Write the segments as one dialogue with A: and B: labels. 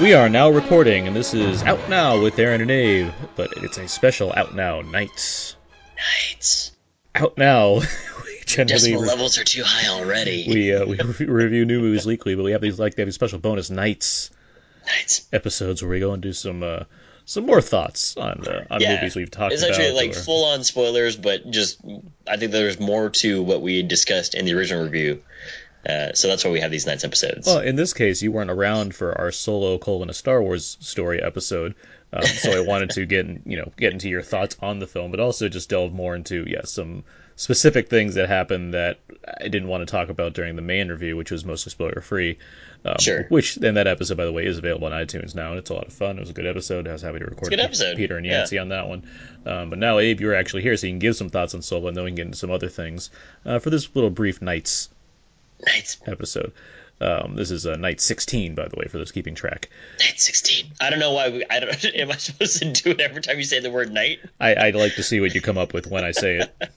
A: We are now recording, and this is Out Now with Aaron and Abe, but it's a special Out Now Nights.
B: Nights.
A: Out Now, we
B: Decimal
A: re-
B: levels are too high already.
A: we, uh, we re- review new movies weekly, but we have these like they have these special bonus Nights
B: Nights.
A: episodes where we go and do some uh, some more thoughts on uh, on
B: Yeah.
A: movies we've talked
B: Essentially,
A: about.
B: like
A: or-
B: full on spoilers, but just I think there's more to what we discussed in the original review. Uh, so that's why we have these nights episodes.
A: Well, in this case, you weren't around for our solo colon a Star Wars story episode, um, so I wanted to get you know get into your thoughts on the film, but also just delve more into yeah some specific things that happened that I didn't want to talk about during the main review, which was mostly spoiler free. Um,
B: Sure.
A: Which then that episode, by the way, is available on iTunes now, and it's a lot of fun. It was a good episode. I was happy to record
B: good episode.
A: Peter and
B: Yeah.
A: On that one. Um, but now Abe, you're actually here, so you can give some thoughts on Solo, and then we can get into some other things uh, for this little brief nights
B: nights.
A: episode. Um, this is uh, night 16, by the way, for those keeping track.
B: Night 16. I don't know why. We, I don't. Am I supposed to do it every time you say the word night?
A: I, I'd like to see what you come up with when I say it.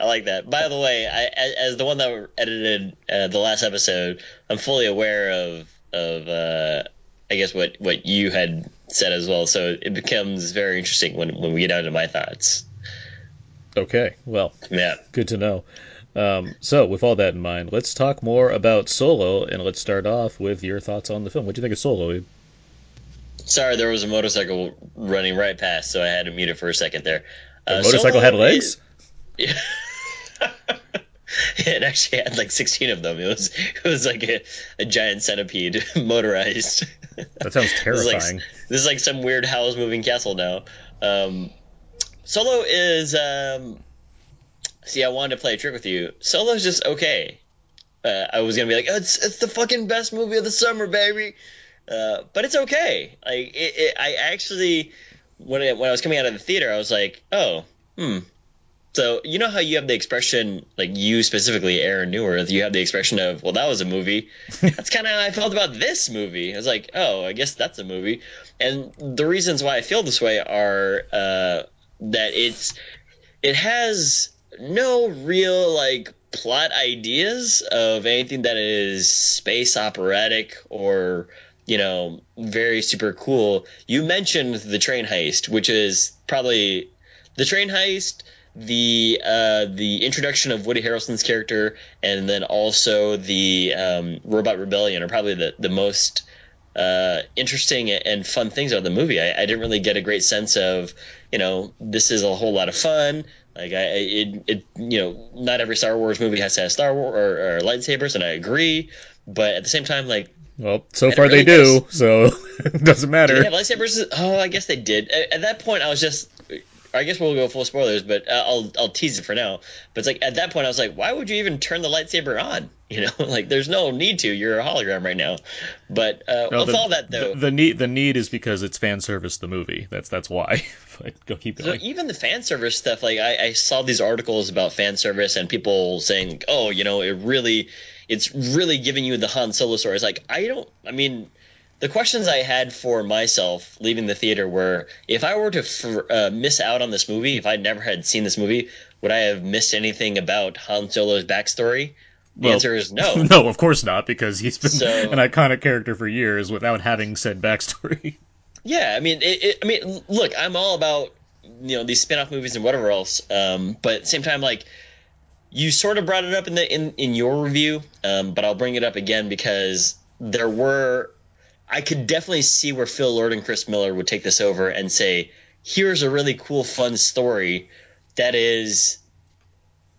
B: I like that. By the way, I, as, as the one that edited uh, the last episode, I'm fully aware of of uh, I guess what what you had said as well. So it becomes very interesting when when we get down to my thoughts.
A: Okay, well,
B: Yeah.
A: good to know. Um, so, with all that in mind, let's talk more about Solo, and let's start off with your thoughts on the film. What do you think of Solo?
B: Sorry, there was a motorcycle running right past, so I had to mute it for a second there.
A: The
B: Uh,
A: motorcycle
B: Solo
A: had legs?
B: is- it actually had like 16 of them. It was it was like a, a giant centipede motorized.
A: That sounds
B: This is like-
A: terrifying.
B: this is like some weird Howl's Moving Castle now. Um, Solo is. Um, see, I wanted to play a trick with you. Solo is just okay. Uh, I was gonna be like, oh, it's it's the fucking best movie of the summer, baby. Uh, but it's okay. Like it, it, I actually, when it, when I was coming out of the theater, I was like, oh, hmm. So you know how you have the expression, like you specifically, Aaron Newworth, you have the expression of, well, that was a movie. that's kind of how I felt about this movie. I was like, oh, I guess that's a movie. And the reasons why I feel this way are uh, that it's it has no real like plot ideas of anything that is space operatic or you know very super cool. You mentioned the train heist, which is probably the train heist the uh, the introduction of Woody Harrelson's character, and then also the um, Robot Rebellion are probably the the most uh, interesting and fun things about the movie. I, I didn't really get a great sense of, you know, this is a whole lot of fun. Like I, it, it, you know, not every Star Wars movie has to have Star Wars or, or lightsabers, and I agree. But at the same time, like,
A: Well, so far
B: don't
A: they
B: really
A: do, so it doesn't
B: do
A: matter.
B: have lightsabers? Oh, I guess they did. At, at that point, I was just. I guess we'll go full spoilers, but uh, I'll I'll tease it for now. But it's like at that point, I was like, why would you even turn the lightsaber on? You know, like there's no need to. You're a hologram right now. But uh,
A: No,
B: with all that though,
A: the, the need the need is because it's fan service the movie. That's that's why. but go keep
B: So even the fan service stuff, like I, I saw these articles about fan service and people saying, "Oh, you know, it really, it's really giving you the Han Solo story." It's like I don't. I mean, the questions I had for myself leaving the theater were, if I were to f- uh, miss out on this movie, if I never had seen this movie, would I have missed anything about Han Solo's backstory? The
A: Well,
B: answer is no.
A: no, of course not, because he's been
B: So-
A: an iconic character for years without having said backstory.
B: Yeah, I mean, it, it, I mean, look, I'm all about you know these spin-off movies and whatever else. Um, but at the same time, like you sort of brought it up in the in in your review, um, but I'll bring it up again because there were I could definitely see where Phil Lord and Chris Miller would take this over and say, "Here's a really cool, fun story that is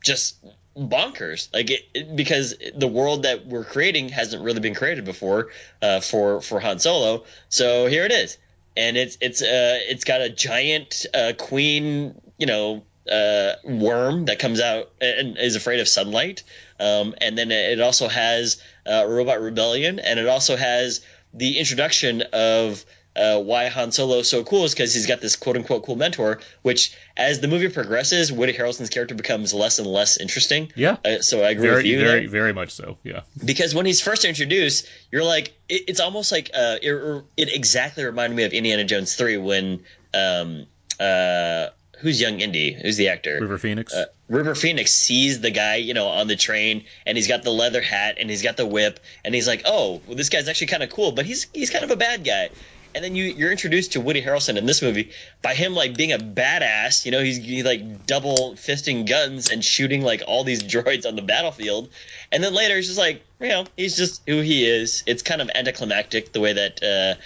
B: just bonkers. Like it, it- because the world that we're creating hasn't really been created before uh, for for Han Solo. So here it is. And it's it's uh it's got a giant uh, queen you know uh, worm that comes out and is afraid of sunlight. Um, and then it also has uh, robot rebellion. And it also has the introduction of uh, why Han Solo is so cool is because he's got this quote unquote cool mentor, which as the movie progresses, Woody Harrelson's character becomes less and less interesting.
A: Yeah.
B: Uh, so I agree
A: very,
B: with you
A: very,
B: there.
A: very much so. Yeah.
B: because when he's first introduced, you're like, it, it's almost like uh, it, it exactly reminded me of Indiana Jones three when um uh who's young Indy? Who's the actor?
A: River Phoenix.
B: Uh, River Phoenix sees the guy, you know, on the train, and he's got the leather hat, and he's got the whip, and he's like, "Oh, well, this guy's actually kind of cool, but he's he's kind of a bad guy." And then you you're introduced to Woody Harrelson in this movie by him like being a badass. You know, he's, he's like double fisting guns and shooting like all these droids on the battlefield. And then later he's just like, you know, he's just who he is. It's kind of anticlimactic the way that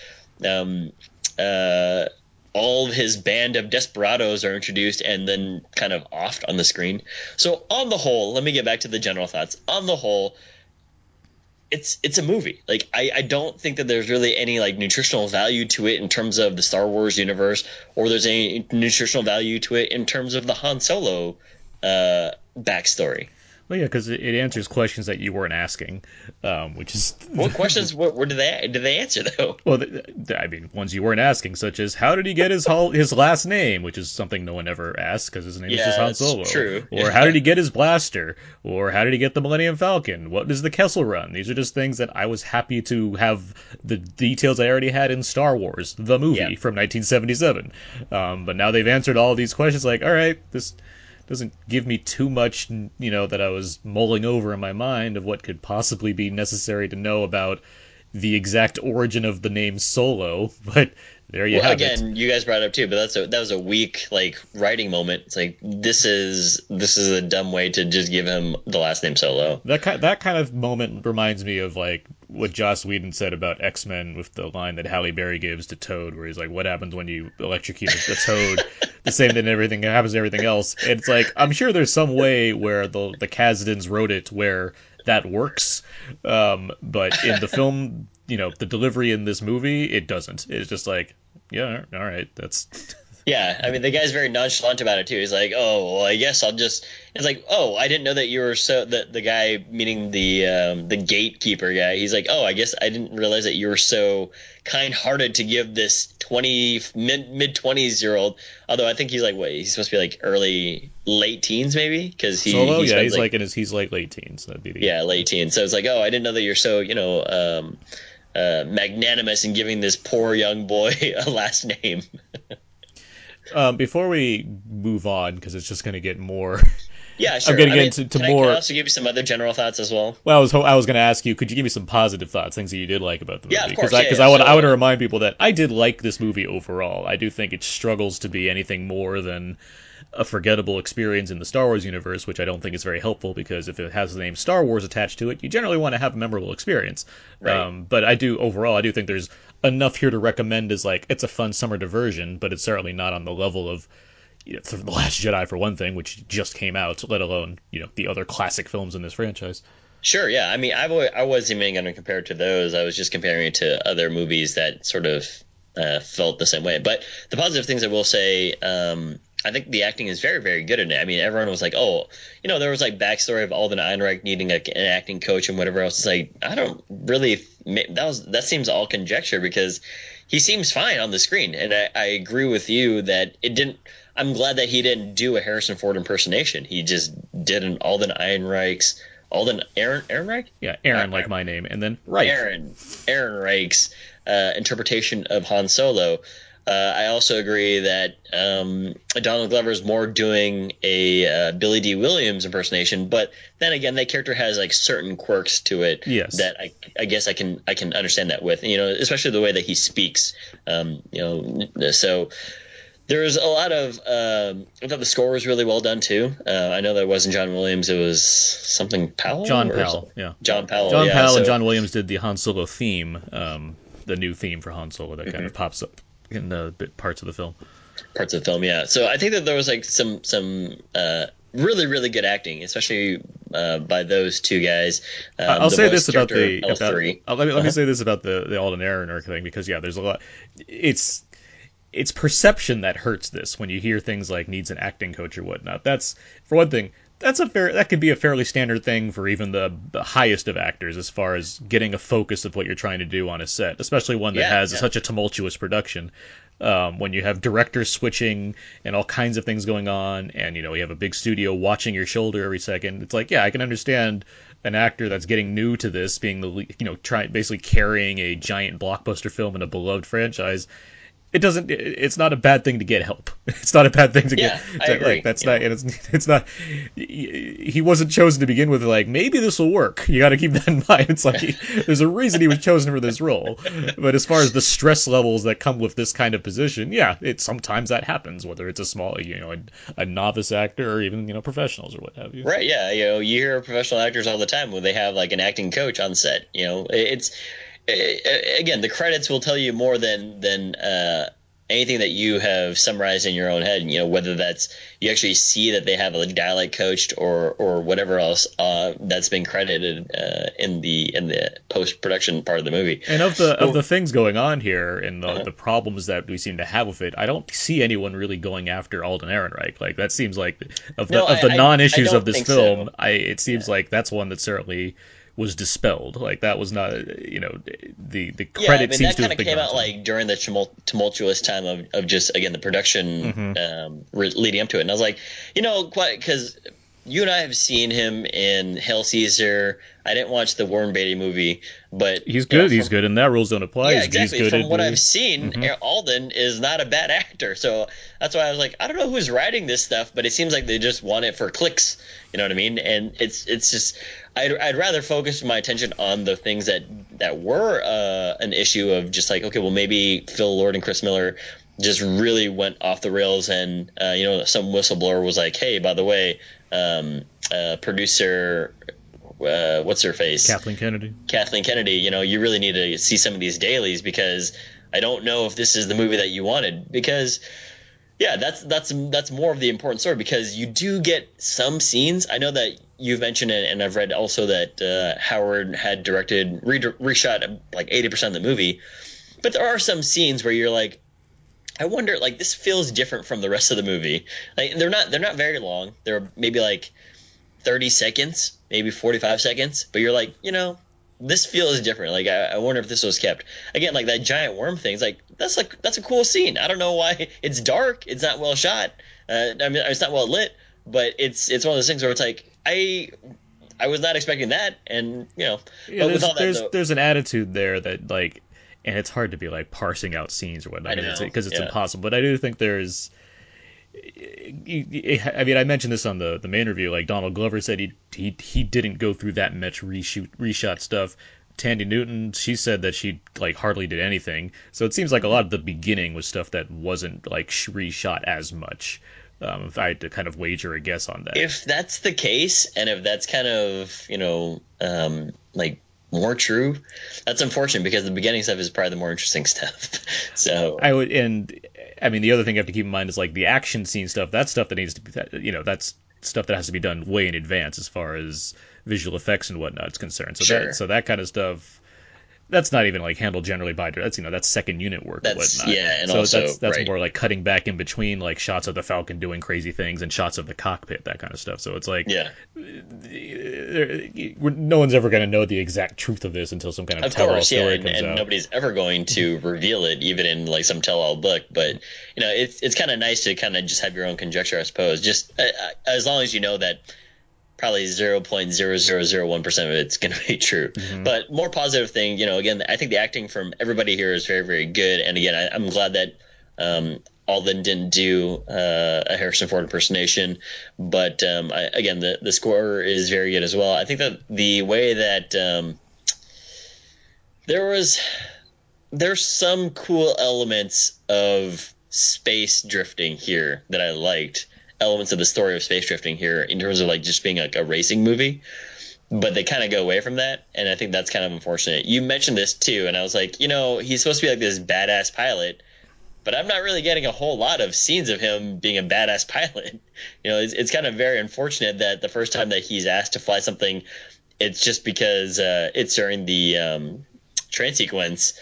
B: uh, um, uh, all of his band of desperados are introduced and then kind of offed on the screen. So on the whole, let me get back to the general thoughts. On the whole, it's it's a movie. Like I, I don't think that there's really any like nutritional value to it in terms of the Star Wars universe, or there's any nutritional value to it in terms of the Han Solo uh, backstory.
A: Well, yeah, because it, it answers questions that you weren't asking, um, which is
B: What questions were did they did they answer though?
A: well, th- th- I mean, ones you weren't asking, such as how did he get his hol- his last name, which is something no one ever asks because his name is
B: Yeah,
A: just Han
B: that's
A: Solo.
B: true.
A: Or how did he get his blaster? Or how did he get the Millennium Falcon? What is the Kessel Run? These are just things that I was happy to have the details I already had in Star Wars, the movie
B: Yeah.
A: from 1977. Um, but now they've answered all these questions. Like, all right, this doesn't give me too much, you know, that I was mulling over in my mind of what could possibly be necessary to know about the exact origin of the name Solo. But there you
B: Well,
A: have it.
B: again, you guys brought it up too, but that's a that was a weak like writing moment. It's like this is this is a dumb way to just give him the last name Solo.
A: That kind that kind of moment reminds me of like what Joss Whedon said about X Men with the line that Halle Berry gives to Toad, where he's like, "What happens when you electrocute a a Toad? the same thing everything happens to everything else." And it's like I'm sure there's some way where the the Kasdans wrote it where that works, um, but in the film, you know, the delivery in this movie, it doesn't. It's just like, yeah, all right, that's
B: Yeah, I mean the guy's very nonchalant about it too. He's like, "Oh, well, I guess I'll just." It's like, "Oh, I didn't know that you were so." The the guy, meaning the um, the gatekeeper guy, he's like, "Oh, I guess I didn't realize that you were so kind-hearted to give this twenty mid mid twenties year old." Although I think he's like, what? He's supposed to be like early late teens, maybe, because he
A: Solo.
B: he
A: yeah, he's like, in his he's like late teens. That'd be the
B: yeah late teens. So it's like, oh, I didn't know that you're so you know um, uh, magnanimous in giving this poor young boy a last name.
A: Um, before we move on, because it's just going to get more.
B: Yeah, sure.
A: gonna
B: I
A: get
B: mean,
A: into- to
B: can I,
A: more-
B: Can I also give you some other general thoughts as well?
A: Well, I was I was going to ask you, could you give me some positive thoughts, things that you did like about the movie?
B: Yeah, of course,
A: I,
B: yeah,
A: I want
B: so-
A: I want to remind people that I did like this movie overall. I do think it struggles to be anything more than a forgettable experience in the Star Wars universe, which I don't think is very helpful because if it has the name Star Wars attached to it, you generally want to have a memorable experience.
B: Right.
A: Um, but I do overall, I do think there's enough here to recommend as like it's a fun summer diversion, but it's certainly not on the level of you know, The Last Jedi for one thing, which just came out, let alone you know the other classic films in this franchise.
B: Sure. Yeah. I mean, I wasn't even going to compare it to those. I was just comparing it to other movies that sort of uh, felt the same way. But the positive things I will say, um, I think the acting is very, very good in it. I mean, everyone was like, "Oh, you know," there was like backstory of Alden Ehrenreich needing a, an acting coach and whatever else. It's like I don't really. That was that seems all conjecture because he seems fine on the screen, and I, I agree with you that it didn't. I'm glad that he didn't do a Harrison Ford impersonation. He just did an Alden Ehrenreich's Alden Aaron Ehrenreich
A: Yeah, Aaron,
B: Uh,
A: like my name, and then right.
B: Aaron Aaron Reich's uh, interpretation of Han Solo. Uh, I also agree that um, Donald Glover is more doing a uh, Billy Dee Williams impersonation, but then again, that character has like certain quirks to it
A: Yes.
B: that I, I guess I can I can understand that with you know especially the way that he speaks. Um, you know, so there's a lot of um, I thought the score was really well done too. Uh, I know that wasn't John Williams; it was something Powell.
A: John Powell,
B: something.
A: yeah.
B: John Powell.
A: John
B: yeah,
A: Powell and John Williams did the Han Solo theme, um, the new theme for Han Solo that
B: Mm-hmm.
A: kind of pops up in the parts of the film.
B: parts of the film. Yeah, so I think that there was like some some uh, really really good acting, especially uh, by those two guys. Um,
A: I'll say this about the about,
B: L3.
A: uh, let me let
B: Uh-huh.
A: me say this about the the Alden Ehrenreich thing because yeah, there's a lot. It's it's perception that hurts this when you hear things like needs an acting coach or whatnot. That's for one thing. That's a fair. That could be a fairly standard thing for even the, the highest of actors, as far as getting a focus of what you're trying to do on a set, especially one that
B: Yeah,
A: has
B: yeah.
A: such a tumultuous production. Um, when you have directors switching and all kinds of things going on, and you know you have a big studio watching your shoulder every second, it's like yeah, I can understand an actor that's getting new to this being the you know trying basically carrying a giant blockbuster film in a beloved franchise it doesn't. It's not a bad thing to get help. It's not a bad thing to
B: Yeah,
A: get.
B: I agree,
A: Like, that's
B: you
A: not.
B: know.
A: It's it's not. He wasn't chosen to begin with. Like maybe this will work. You got to keep that in mind. It's like he, there's a reason he was chosen for this role. But as far as the stress levels that come with this kind of position, yeah, it sometimes that happens. Whether it's a small, you know, a, a novice actor or even you know professionals or what have you.
B: Right, yeah, you know, you hear professional actors all the time when they have like an acting coach on set. You know, it's again the credits will tell you more than than uh, anything that you have summarized in your own head. You know, whether that's you actually see that they have a dialect coached or or whatever else uh, that's been credited uh, in the in the post production part of the movie.
A: And of the of the things going on here and the,
B: Uh-huh.
A: the problems that we seem to have with it, I don't see anyone really going after Alden Ehrenreich. Like that seems like of the
B: No,
A: of the
B: I- I-
A: non-issues of this film,
B: so.
A: I it seems like that's one that certainly was dispelled. Like that was not you know the the
B: Yeah,
A: credit
B: I mean
A: seems
B: that
A: to
B: kind
A: have
B: came out like during the tumultuous time of, of just again the production
A: Mm-hmm.
B: um, re- leading up to it, and I was like, you know, quite because you and I have seen him in Hail Caesar. I didn't watch the Warren Beatty movie, but
A: He's
B: you know,
A: good. He's good, and that rules don't apply.
B: Yeah,
A: he's,
B: exactly. From what I've seen,
A: Mhm.
B: Alden is not a bad actor. So that's why I was like, I don't know who's writing this stuff, but it seems like they just want it for clicks. You know what I mean? And it's it's just I'd, I'd rather focus my attention on the things that that were uh, an issue of just like okay, well maybe Phil Lord and Chris Miller just really went off the rails, and uh, you know some whistleblower was like, hey, by the way, um, uh, producer. Uh, what's her face?
A: Kathleen Kennedy.
B: Kathleen Kennedy, you know, you really need to see some of these dailies because I don't know if this is the movie that you wanted. Because yeah, that's that's that's more of the important story because you do get some scenes. I know that you've mentioned it, and I've read also that uh, Howard had directed re- reshot like eighty percent of the movie, but there are some scenes where you're like, I wonder, like this feels different from the rest of the movie. Like they're not they're not very long. They're maybe like thirty seconds, maybe forty five seconds, but you're like, you know, this feels different. Like I, I wonder if this was kept again, like that giant worm thing. It's like that's like that's a cool scene. I don't know why it's dark. It's not well shot. Uh, I mean, it's not well lit, but it's it's one of those things where it's like I I was not expecting that, and you know,
A: Yeah,
B: but
A: there's
B: that
A: there's,
B: though,
A: there's an attitude there that like, and it's hard to be like parsing out scenes or whatnot
B: I know,
A: because it's
B: yeah.
A: impossible. But I do think there's. I mean, I mentioned this on the the main review. Like Donald Glover said, he he he didn't go through that much reshoot reshot stuff. Thandie Newton, she said that she like hardly did anything. So it seems like a lot of the beginning was stuff that wasn't like sh- reshot as much. Um, if I had to kind of wager a guess on that.
B: if that's the case and if that's kind of you know um, like more true that's unfortunate because the beginning stuff is probably the more interesting stuff so
A: I would, and I mean, the other thing you have to keep in mind is like the action scene stuff. That's stuff that needs to be, you know, that's stuff that has to be done way in advance as far as visual effects and whatnot is concerned. So
B: Sure.
A: that, so that kind of stuff, that's not even like handled generally by that's you know that's second unit work
B: That's-
A: or whatnot.
B: yeah, and
A: so
B: also-
A: that's that's
B: right.
A: more like cutting back in between like shots of the Falcon doing crazy things and shots of the cockpit, that kind of stuff. So it's like
B: yeah
A: no one's ever going to know the exact truth of this until some kind of,
B: of
A: tell-all
B: course
A: story
B: and,
A: comes
B: and
A: out.
B: nobody's ever going to reveal it even in like some tell-all book but you know it's, it's kind of nice to kind of just have your own conjecture i suppose just uh, uh, as long as you know that probably 0.0001% of it's going to be true. But more positive thing, you know, again, I think the acting from everybody here is very, very good. And again, I, I'm glad that um, Alden didn't do uh, a Harrison Ford impersonation. But um, I, again, the, the score is very good as well. I think that the way that um, there was there's some cool elements of space drifting here that I liked. Elements of the story of space drifting here in terms of like just being like a racing movie. But they kind of go away from that, and I think that's kind of unfortunate. You mentioned this too, and I was like, you know, he's supposed to be like this badass pilot, but I'm not really getting a whole lot of scenes of him being a badass pilot. You know, it's, it's kind of very unfortunate that the first time that he's asked to fly something, it's just because uh, it's during the um, train sequence.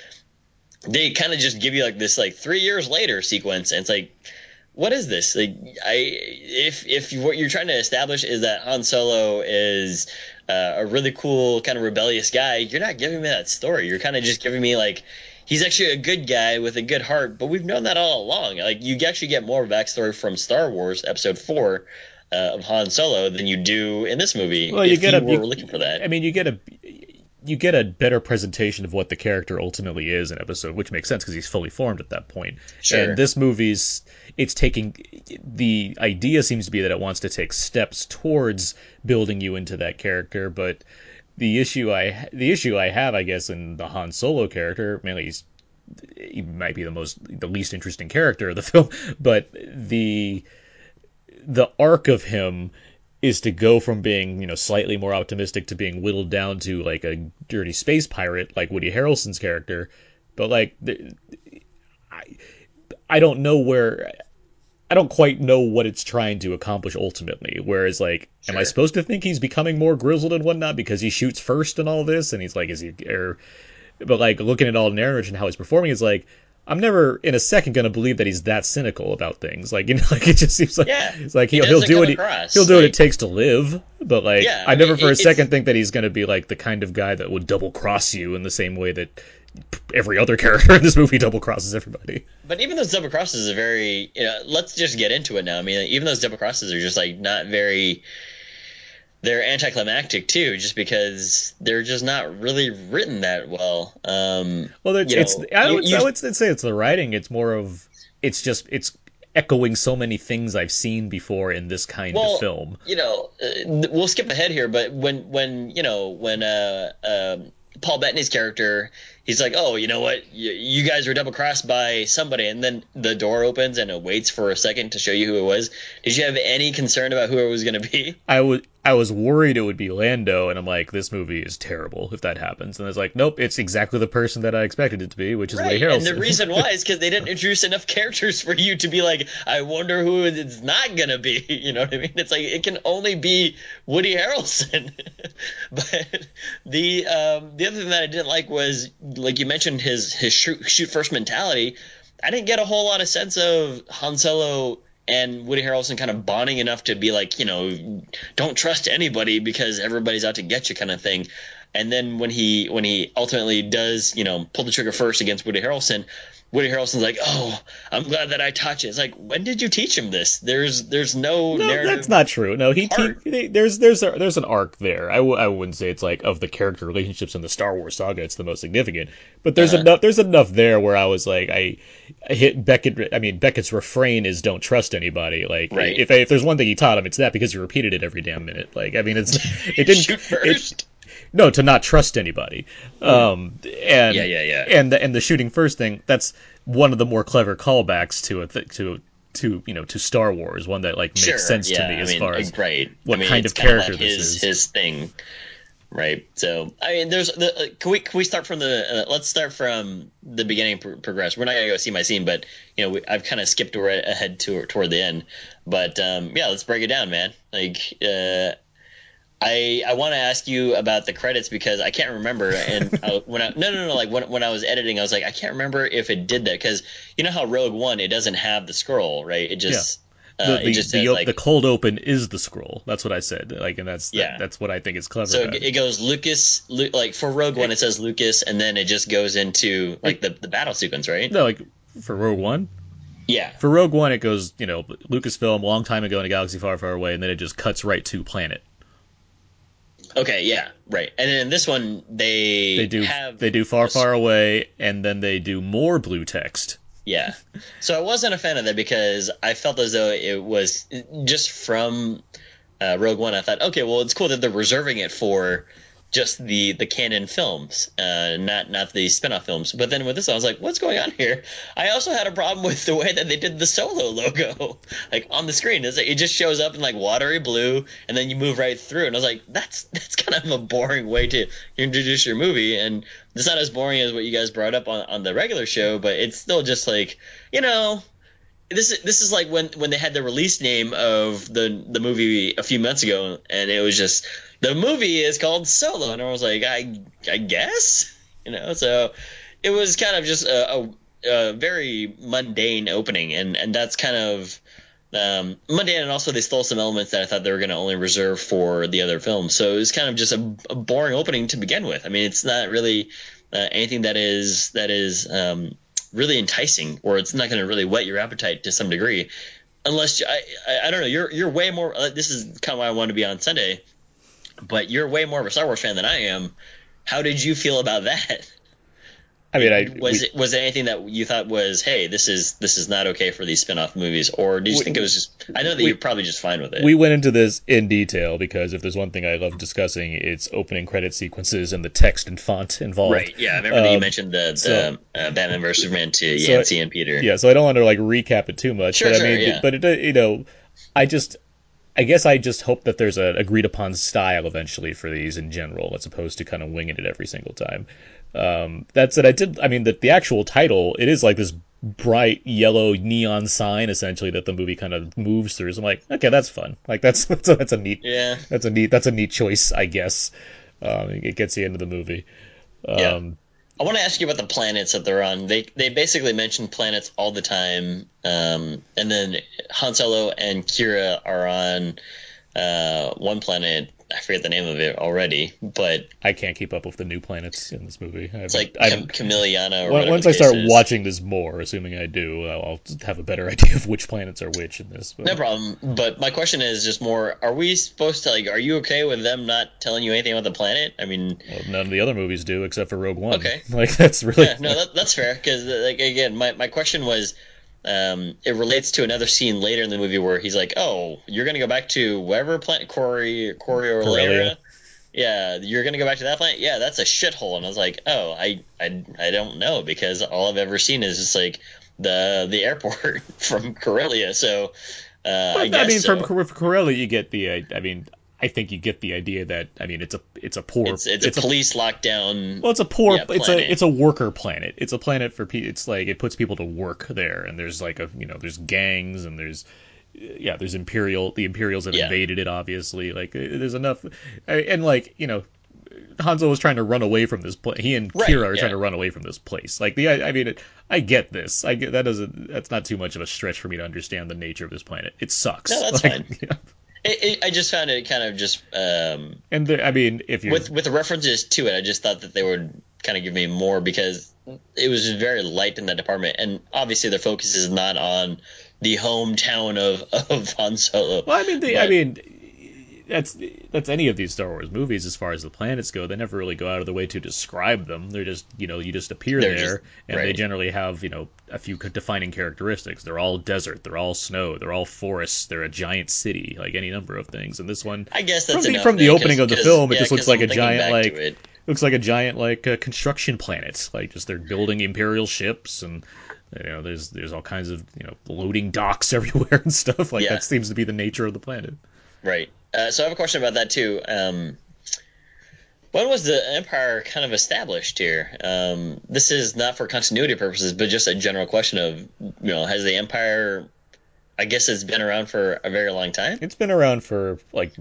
B: They kind of just give you like this like three years later sequence, and it's like, what is this? Like, I if if what you're trying to establish is that Han Solo is uh, a really cool kind of rebellious guy, you're not giving me that story. You're kind of just giving me like he's actually a good guy with a good heart, but we've known that all along. Like you actually get more backstory from Star Wars Episode Four uh, of Han Solo than you do in this movie.
A: Well, you get a
B: were
A: you-
B: looking for that.
A: I mean, you get a you get a better presentation of what the character ultimately is in episode, which makes sense because he's fully formed at that point.
B: Sure.
A: And this movie's it's taking the idea seems to be that it wants to take steps towards building you into that character, but the issue I the issue I have, I guess, in the Han Solo character, mainly he's he might be the most the least interesting character of the film, but the the arc of him is to go from being you know slightly more optimistic to being whittled down to like a dirty space pirate like Woody Harrelson's character, but like I I don't know where I don't quite know what it's trying to accomplish ultimately. Whereas, like, sure. am I supposed to think he's becoming more grizzled and whatnot because he shoots first and all this? And he's like, is he? Or, but like looking at all the narrative and how he's performing, is like, I'm never in a second gonna believe that he's that cynical about things. Like you know, like it just seems like
B: yeah.
A: it's like he'll, he will do what he, he'll do like, what it takes to live. But like yeah, I never for a second think that he's gonna be like the kind of guy that would double cross you in the same way that every other character in this movie double crosses everybody.
B: But even those double crosses are very you know, let's just get into it now. I mean even those double crosses are just like not very they're anticlimactic too, just because they're just not really written that well. Um,
A: well, it's, it's I, would, you, I would say it's the writing. It's more of it's just it's echoing so many things I've seen before in this kind
B: well,
A: of film.
B: You know, uh, we'll skip ahead here, but when when you know when uh, um, Paul Bettany's character he's like, oh, you know what? You, you guys were double crossed by somebody, and then the door opens and it waits for a second to show you who it was. Did you have any concern about who it was going to be?
A: I was I was worried it would be Lando, and I'm like, this movie is terrible if that happens. And it's like, nope, it's exactly the person that I expected it to be, which is right. Woody Harrelson.
B: And the reason why is because they didn't introduce enough characters for you to be like, I wonder who it's not gonna be. You know what I mean? It's like it can only be Woody Harrelson. but the um, the other thing that I didn't like was like you mentioned his his shoot, shoot first mentality. I didn't get a whole lot of sense of Han Solo and Woody Harrelson kind of bonding enough to be like, you know, don't trust anybody because everybody's out to get you kind of thing. And then when he when he ultimately does, you know, pull the trigger first against Woody Harrelson, Woody Harrelson's like, "Oh, I'm glad that I taught you." It's like, when did you teach him this? There's there's no,
A: no
B: narrative.
A: That's not true. No, he, he there's there's a, there's an arc there. I w- I wouldn't say it's like of the character relationships in the Star Wars saga, it's the most significant. But there's uh-huh. enough there's enough there where I was like, I, I hit Beckett. I mean, Beckett's refrain is "Don't trust anybody." Like, right. if if there's one thing he taught him, it's that because he repeated it every damn minute. Like, I mean, it's it didn't.
B: Shoot first. It,
A: no, to not trust anybody. Um, and
B: yeah, yeah, yeah.
A: And the, and the shooting first thing that's one of the more clever callbacks to th- to to you know to Star Wars, one that like makes
B: sure,
A: sense
B: yeah,
A: to me as
B: I mean,
A: far as
B: right.
A: what
B: I mean,
A: kind of character
B: like
A: this is.
B: His thing, right? So I mean, there's the uh, can we can we start from the uh, let's start from the beginning pr- progress. We're not gonna go see my scene, but you know we, I've kind of skipped right ahead to toward the end. But um, yeah, let's break it down, man. Like uh, I I want to ask you about the credits because I can't remember. And I, when I no no no like when when I was editing, I was like I can't remember if it did that because you know how Rogue One it doesn't have the scroll right? It just
A: yeah. the, uh, the, it just the, like, the, cold open is the scroll. That's what I said. Like, and that's yeah. That, that's what I think is clever.
B: So it goes Lucas, like for Rogue One, it says Lucas, and then it just goes into like the the battle sequence, right?
A: No, like for Rogue One.
B: Yeah.
A: For Rogue One, it goes, you know, Lucasfilm, a long time ago in a galaxy far, far away, and then it just cuts right to planet.
B: Okay, yeah, right. And then in this one they
A: they do
B: have
A: they do far far away, and then they do more blue text.
B: Yeah, so I wasn't a fan of that because I felt as though it was just from uh, Rogue One. I thought, okay, well, it's cool that they're reserving it for just the the canon films, uh, not not the spin-off films. But then with this, I was like, what's going on here? I also had a problem with the way that they did the solo logo, like on the screen. It's like, it just shows up in like watery blue, and then you move right through. And I was like, that's that's kind of a boring way to introduce your movie. And it's not as boring as what you guys brought up on on the regular show, but it's still just like you know this is this is like when when they had the release name of the the movie a few months ago, and it was just the movie is called Solo, and I was like, I I guess, you know, so it was kind of just a, a, a very mundane opening, and and that's kind of um, mundane, and also they stole some elements that I thought they were going to only reserve for the other films. So it was kind of just a, a boring opening to begin with. I mean, it's not really uh, anything that is that is um, really enticing, or it's not going to really whet your appetite to some degree. Unless I, I, I don't know, you're you're way more. Uh, this is kind of why I wanted to be on Sunday, but you're way more of a Star Wars fan than I am. how did you feel about that?
A: I mean, I
B: was
A: we,
B: it was there anything that you thought was hey this is this is not okay for these spin-off movies or did you
A: We-
B: think it was just I know that
A: we-
B: you're probably just fine with it.
A: we went into this in detail because if there's one thing I love discussing, it's opening credit sequences and the text and font involved.
B: right? Yeah, I remember that you
A: Um,
B: mentioned the, the
A: so-
B: uh, Batman vs Superman to
A: So-
B: Yancey and Peter.
A: Yeah, so I don't want to like recap it too much,
B: Sure,
A: but
B: sure,
A: I mean,
B: yeah.
A: but it, you know, I just, I guess I just hope that there's an agreed upon style eventually for these in general, as opposed to kind of winging it every single time. Um, that said, I did, I mean, the the actual title, it is like this bright yellow neon sign essentially that the movie kind of moves through. So I'm like, okay, that's fun. Like that's that's a, that's a neat,
B: Yeah.
A: that's a neat, that's a neat choice, I guess. Um, it gets you into the movie.
B: Yeah.
A: Um,
B: I want to ask you about the planets that they're on. They they basically mention planets all the time, um, and then Han Solo and Qi'ra are on uh, one planet. I forget the name of it already, but
A: I can't keep up with the new planets in this movie.
B: I, it's like Cam- Camiliana or
A: Once I start
B: is.
A: watching this more, assuming I do, I'll I'll have a better idea of which planets are which in this. But
B: No problem. But my question is just more: Are we supposed to like? Are you okay with them not telling you anything about the planet? I mean,
A: well, none of the other movies do except for Rogue One.
B: Okay.
A: like that's really
B: yeah, no, that, that's fair. Because like again, my, my question was, um, it relates to another scene later in the movie where he's like, "Oh, you're gonna go back to wherever planet Corey Corey or
A: Corellia.
B: Yeah, you're gonna go back to that planet. Yeah, that's a shithole. And I was like, "Oh, I, I, I don't know because all I've ever seen is just like the the airport from Corellia." So, uh, I
A: I,
B: guess
A: mean,
B: so.
A: from Cor- Corellia, you get the. uh, I mean, I think you get the idea that I mean, it's a it's a poor
B: it's it's, a police lockdown.
A: Well, it's a poor.
B: Yeah,
A: it's a it's a worker planet. It's a planet for people. It's like it puts people to work there, and there's like a you know there's gangs and there's yeah there's imperial the Imperials have
B: Yeah.
A: invaded it obviously like there's enough and like you know Hanzo was trying to run away from this place. He and
B: Right,
A: Qi'ra are
B: yeah.
A: trying to run away from this place. Like the I, I mean it, I get this. I get that doesn't that's not too much of a stretch for me to understand the nature of this planet. It sucks.
B: No, that's
A: Like,
B: fine.
A: yeah.
B: It, it, I just found it kind of just um,
A: And the, I mean if you
B: with with the references to it. I just thought that they would kind of give me more because it was very light in that department, and obviously their focus is not on the hometown of of Han Solo.
A: Well, I mean, they, I mean, that's that's any of these Star Wars movies as far as the planets go. They never really go out of their way to describe them. They're just, you know, you just appear
B: They're
A: there,
B: just-
A: and they generally have, you know, a few defining characteristics. They're all desert, they're all snow, they're all forests, they're a giant city, like any number of things. And this one
B: I guess that's
A: from the from the opening of the film, it just looks like
B: I'm
A: a giant like looks like a giant like uh, construction planet. Like just they're building imperial ships and. You know, there's there's all kinds of you know loading docks everywhere and stuff like
B: Yeah.
A: that. Seems to be the nature of the planet.
B: Right. Uh, so I have a question about that too. Um, when was the Empire kind of established here? Um, this is not for continuity purposes, but just a general question of, you know, has the Empire? I guess it's been around for a very long time.
A: It's been around for like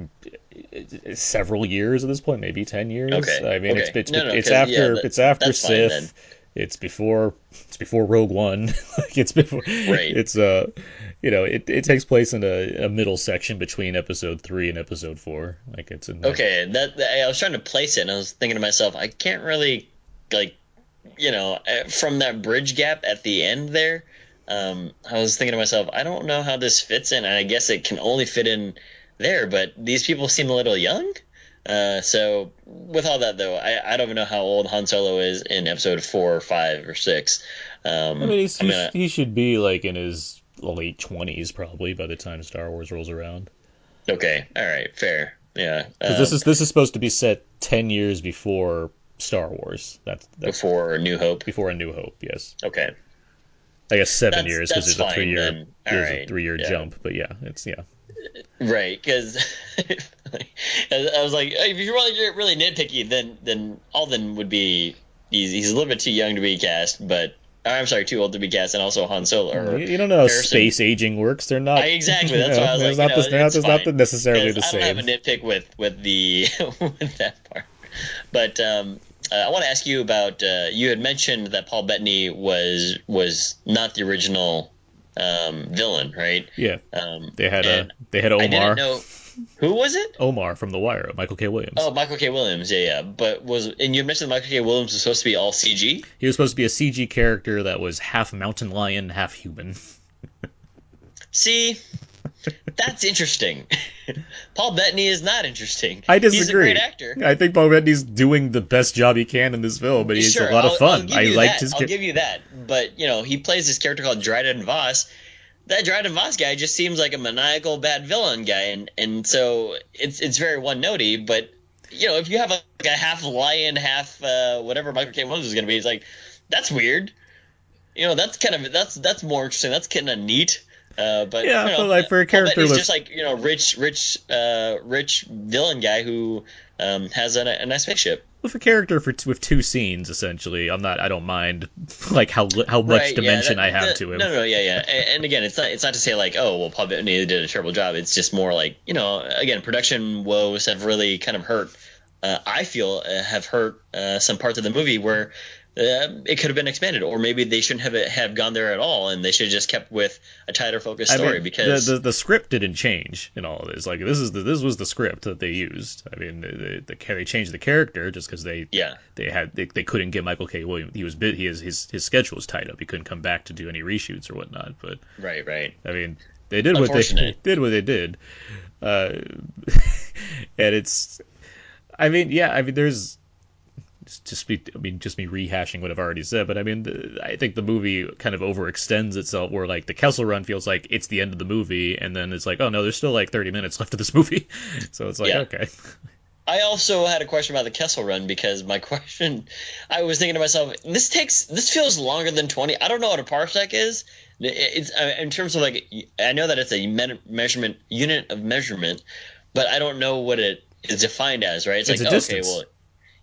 A: several years at this point, maybe ten years.
B: Okay,
A: I mean, it's
B: okay.
A: it's,
B: No, no,
A: it's after
B: yeah, that-
A: it's after
B: fine
A: Sith.
B: then.
A: It's before it's before Rogue One. like it's before
B: Right.
A: It's uh, you know, it, it takes place in a, a middle section between Episode three and Episode four. Like it's in
B: Okay, that, I was trying to place it, and I was thinking to myself, I can't really like, you know, uh, from that bridge gap at the end there. Um, I was thinking to myself, I don't know how this fits in, and I guess it can only fit in there. But these people seem a little young. Uh, so with all that though, I, I don't even know how old Han Solo is in Episode four, or five, or six. Um,
A: I mean, he's,
B: I'm
A: he's-
B: gonna-
A: he should be like in his late twenties probably by the time Star Wars rolls around.
B: okay, all right, fair, yeah.
A: 'Cause
B: Um,
A: this is this is supposed to be set ten years before Star Wars. That's that's
B: before New Hope.
A: before A New Hope. Yes.
B: Okay,
A: I guess seven
B: That's-
A: years because there's a three year there's a three year
B: yeah.
A: jump. But yeah, it's yeah.
B: Right, because I was like, if you're really, really nitpicky, then then Alden would be he's, he's a little bit too young to be cast, but I'm sorry, too old to be cast, and also Han Solo.
A: You, you don't know how
B: Harrison.
A: space aging works. They're not
B: I, exactly. That's
A: you know,
B: why I was
A: it's
B: like,
A: not
B: you
A: the,
B: know,
A: it's
B: it's
A: not necessarily the
B: I
A: same.
B: don't have a nitpick with with the with that part, but um, uh, I want to ask you about. Uh, you had mentioned that Paul Bettany was was not the original um, villain, right?
A: yeah,
B: Um,
A: they had a they had
B: I
A: Omar
B: didn't know who was it.
A: Omar from The Wire, Michael K. Williams.
B: Oh, Michael K. Williams, yeah, yeah. But was and you mentioned Michael K. Williams was supposed to be all CG.
A: He was supposed to be a CG character that was half mountain lion, half human.
B: See, That's interesting. Paul Bettany is not interesting.
A: I disagree.
B: He's a great actor.
A: I think Paul Bettany's doing the best job he can in this film, but he's
B: sure,
A: a lot
B: I'll,
A: of fun.
B: Give
A: liked
B: that.
A: his.
B: I'll give you that. But you know, he plays this character called Dryden Voss. That Dryden Voss guy just seems like a maniacal bad villain guy, and and so it's it's very one notey. But you know, if you have a, like a half lion, half uh, whatever Michael K. Williams is going to be, he's like that's weird. You know, that's kind of that's that's more interesting. That's kind of neat. Uh, but
A: Yeah,
B: you know,
A: but, like, for a character he's
B: just like you know, rich, rich, uh, rich villain guy who um, has a, a nice spaceship.
A: with a character for with two scenes essentially. I'm not. I don't mind like how li- how much
B: Right, yeah,
A: dimension
B: that-
A: I have
B: that-
A: to him.
B: No, no, yeah, yeah. And, and again, it's not it's not to say like, oh, well, Paul Bettany did a terrible job. It's just more like you know, again, production woes have really kind of hurt. Uh, I feel uh, have hurt uh, some parts of the movie where. Uh, it could have been expanded, or maybe they shouldn't have have gone there at all, and they should have just kept with a tighter focused
A: I
B: story.
A: mean,
B: because
A: the, the the script didn't change in all of this. Like this is the, this was the script that they used. I mean, the, the, the they changed the character just because they
B: yeah,
A: they had they, they couldn't get Michael K. Williams. He was bit he his his his schedule was tied up. He couldn't come back to do any reshoots or whatnot. But
B: right, right.
A: I mean, they did what they
B: Unfortunate.
A: did what they did, uh, and it's. I mean, yeah. I mean, there's just be. I mean, just me rehashing what I've already said, but I mean, the, I think the movie kind of overextends itself, where like the Kessel Run feels like it's the end of the movie, and then it's like, oh no, there's still like 30 minutes left of this movie, so it's like,
B: Yeah.
A: okay,
B: I also had a question about the Kessel Run because my question, I was thinking to myself, this takes this feels longer than twenty. I don't know what a parsec is. It's in terms of like I know that it's a me- measurement unit of measurement, but I don't know what it is defined as. Right? It's,
A: It's
B: like
A: a
B: okay, well,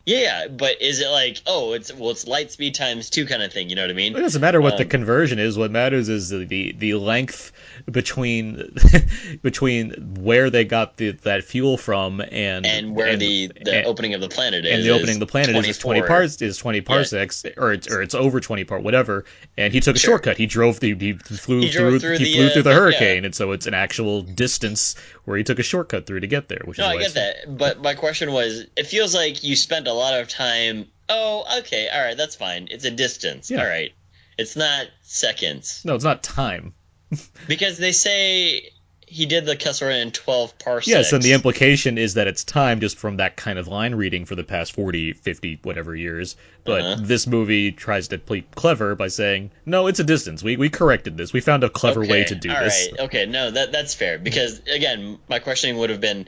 B: yeah, but is it like oh, it's well, it's light speed times two kind of thing? You know what I mean?
A: It doesn't matter what the
B: Um,
A: conversion is. What matters is the the, the length between between where they got the, that fuel from and
B: And where the the
A: and,
B: opening of the planet is,
A: and the opening of the planet is, is 20 parts is 20 parsecs or it's or it's over 20 part whatever and he took a
B: Sure.
A: shortcut he drove the he flew
B: He
A: through,
B: through
A: he
B: the,
A: flew
B: uh,
A: through the
B: yeah.
A: hurricane and so it's an actual distance where he took a shortcut through to get there which
B: No,
A: is
B: I get that, but my question was, it feels like you spent a lot of time. Oh, okay, all right, that's fine. It's a distance.
A: Yeah.
B: All right, it's not seconds
A: no it's not time
B: because they say he did the Kessel Run in twelve parsecs.
A: Yes, and the implication is that it's time just from that kind of line reading for the past 40, 50, whatever years. But
B: Uh-huh.
A: this movie tries to play clever by saying, no, it's a distance. We, we corrected this. We found a clever way to do
B: all
A: this.
B: right, okay, no, that that's fair because again, my questioning would have been,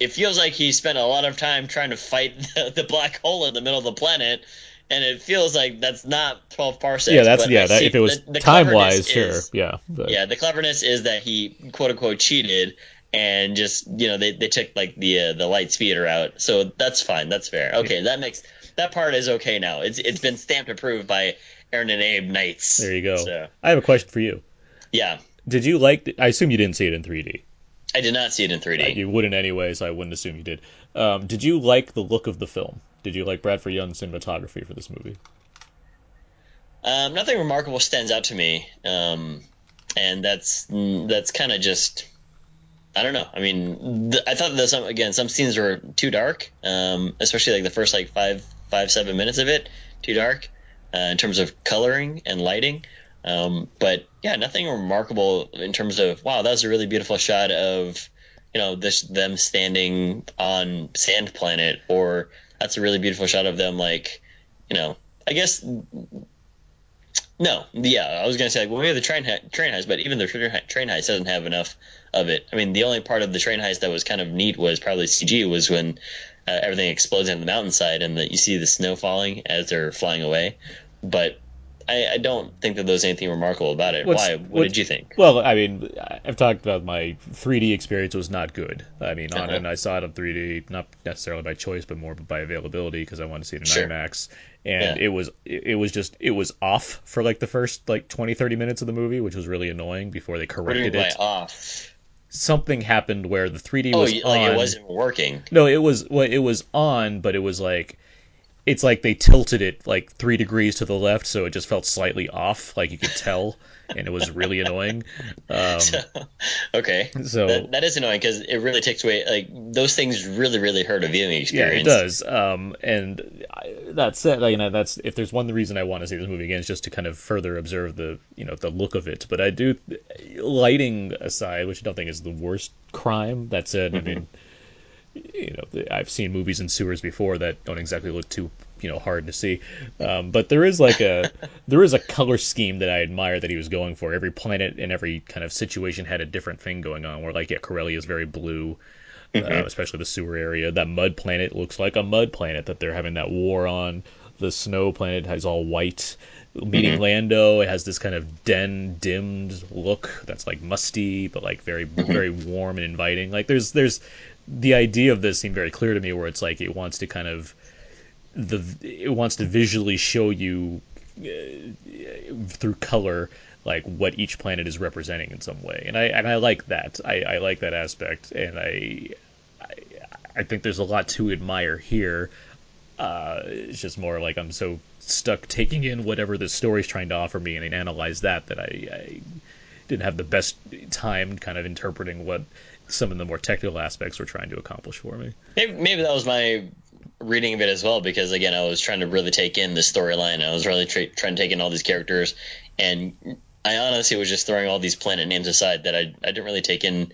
B: it feels like he spent a lot of time trying to fight the, the black hole in the middle of the planet. And it feels like that's not twelve parsecs.
A: Yeah, that's yeah. That,
B: see
A: if it was
B: the- the
A: time wise, sure,
B: is-
A: yeah.
B: Yeah the cleverness is that he quote unquote cheated and just you know they, they took like the uh, the light speeder out so that's fine that's fair okay that makes that part is okay now it's it's been stamped approved by aaron and abe nights
A: There you go.
B: so
A: I have a question for you.
B: yeah
A: Did you like? I assume you didn't see it in 3D.
B: I did not see it in 3d
A: You wouldn't anyway, so I wouldn't assume you did. Um, did you like the look of the film? Did you like Bradford Young's cinematography for this movie?
B: um, nothing remarkable stands out to me um, and that's that's kind of just I don't know. I mean, th- I thought that some again some scenes were too dark, um, especially like the first like five five seven minutes of it, too dark uh, in terms of coloring and lighting. Um, but yeah, nothing remarkable in terms of wow, that was a really beautiful shot of you know this them standing on sand planet, or that's a really beautiful shot of them like you know I guess no, yeah, I was gonna say like well maybe the train he- train heist, but even the train he- train heist doesn't have enough of it. I mean, the only part of the train heist that was kind of neat was probably CG was when uh, everything explodes on the mountainside and that you see the snow falling as they're flying away. But I, I don't think that there's anything remarkable about it.
A: What's-
B: Why? What
A: what's-
B: did you think?
A: Well, I mean, I've talked about my 3D experience was not good. I mean, on
B: Uh-huh.
A: and I saw it on 3D, not necessarily by choice, but more by availability because I wanted to see it in
B: Sure.
A: IMAX. And
B: Yeah.
A: it was it was just it was off for like the first like 20 30 minutes of the movie, which was really annoying before they
B: What
A: corrected it.
B: off?
A: Something happened where the 3D
B: Oh,
A: was
B: you-
A: on.
B: like it wasn't working.
A: No, it was well, it was on, but it was like it's like they tilted it like three degrees to the left, so it just felt slightly off, like you could tell, and it was really annoying. Um,
B: So, okay.
A: So-
B: that, that is annoying because it really takes away like those things really really hurt a viewing experience.
A: yeah, it does. Um, and I, that said, like, you know, that's if there's one reason I want to see this movie again is just to kind of further observe the you know the look of it. But I do lighting aside, which I don't think is the worst crime. That said, I mean. You know, I've seen movies in sewers before that don't exactly look too, you know, hard to see. Um, but there is like a there is a color scheme that I admire that he was going for. Every planet and every kind of situation had a different thing going on. Where like, yeah, Corellia is very blue, uh, especially the sewer area. That mud planet looks like a mud planet that they're having that war on. The snow planet has all white. Meeting Lando, it has this kind of den dimmed look that's like musty, but like very very warm and inviting. Like there's there's the idea of this seemed very clear to me, where it's like it wants to kind of the it wants to visually show you uh, through color like what each planet is representing in some way. And i and i like that. I, I like that aspect. And I, I i think there's a lot to admire here. Uh it's just more like i'm so stuck taking in whatever the story's trying to offer me and analyze that that i, I didn't have the best time kind of interpreting what some of the more technical aspects were trying to accomplish for me
B: Maybe, maybe that was my reading of it as well because again I was trying to really take in the storyline. I was really tra- trying to take in all these characters, and I honestly was just throwing all these planet names aside that I, I didn't really take in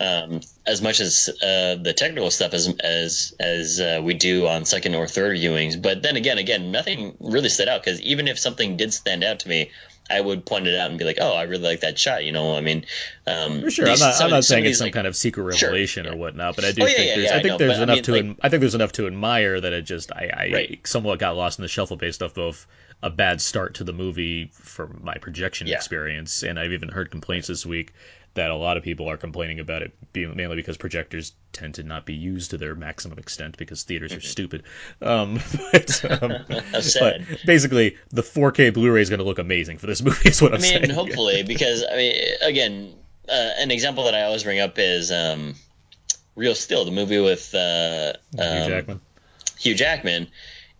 B: um, as much as uh, the technical stuff as as as uh, we do on second or third viewings. But then again, again, nothing really stood out because even if something did stand out to me. I would point it out and be like, "Oh, I really like that shot." You know, I mean, um,
A: For sure,
B: these-
A: I'm not,
B: some
A: I'm not saying it's some
B: like-
A: kind of secret
B: Sure,
A: revelation or whatnot, but I do
B: Oh, yeah,
A: think
B: yeah,
A: there's,
B: yeah,
A: I
B: I know,
A: there's
B: but I
A: enough
B: mean,
A: to,
B: like-
A: I think there's enough to admire that it just, I, I
B: Right.
A: somewhat got lost in the shuffle based off of a bad start to the movie for my projection
B: Yeah.
A: experience, and I've even heard complaints this week that a lot of people are complaining about it being mainly because projectors tend to not be used to their maximum extent because theaters
B: Mm-hmm.
A: are stupid. Um, but, um, but basically, the 4K Blu-ray is going to look amazing for this movie. Is what I'm saying.
B: I mean,
A: saying.
B: hopefully, because I mean, again, uh, an example that I always bring up is um, Real Steel, the movie with uh,
A: Hugh
B: um,
A: Jackman.
B: Hugh Jackman.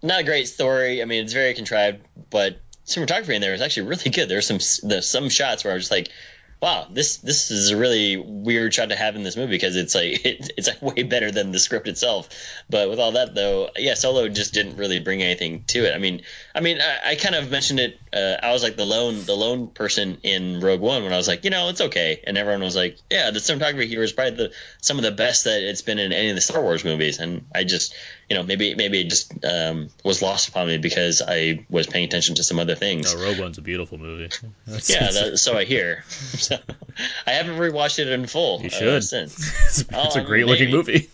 B: Not a great story. I mean, it's very contrived, but cinematography in there is actually really good. There's some there's some shots where I was just like, wow, this this is a really weird shot to have in this movie because it's like it, it's like way better than the script itself. But with all that though, yeah, Solo just didn't really bring anything to it. I mean, I mean, I, I kind of mentioned it. Uh, I was like the lone the lone person in Rogue One when I was like, you know, it's okay, and everyone was like, yeah, the cinematography here is probably the some of the best that it's been in any of the Star Wars movies, and I just you know maybe maybe it just um, was lost upon me because I was paying attention to some other things.
A: No, Rogue One's a beautiful movie. That's-
B: Yeah, that, so I hear. So, I haven't rewatched it in full.
A: You
B: uh,
A: should.
B: since.
A: it's, it's a
B: Um,
A: great looking movie.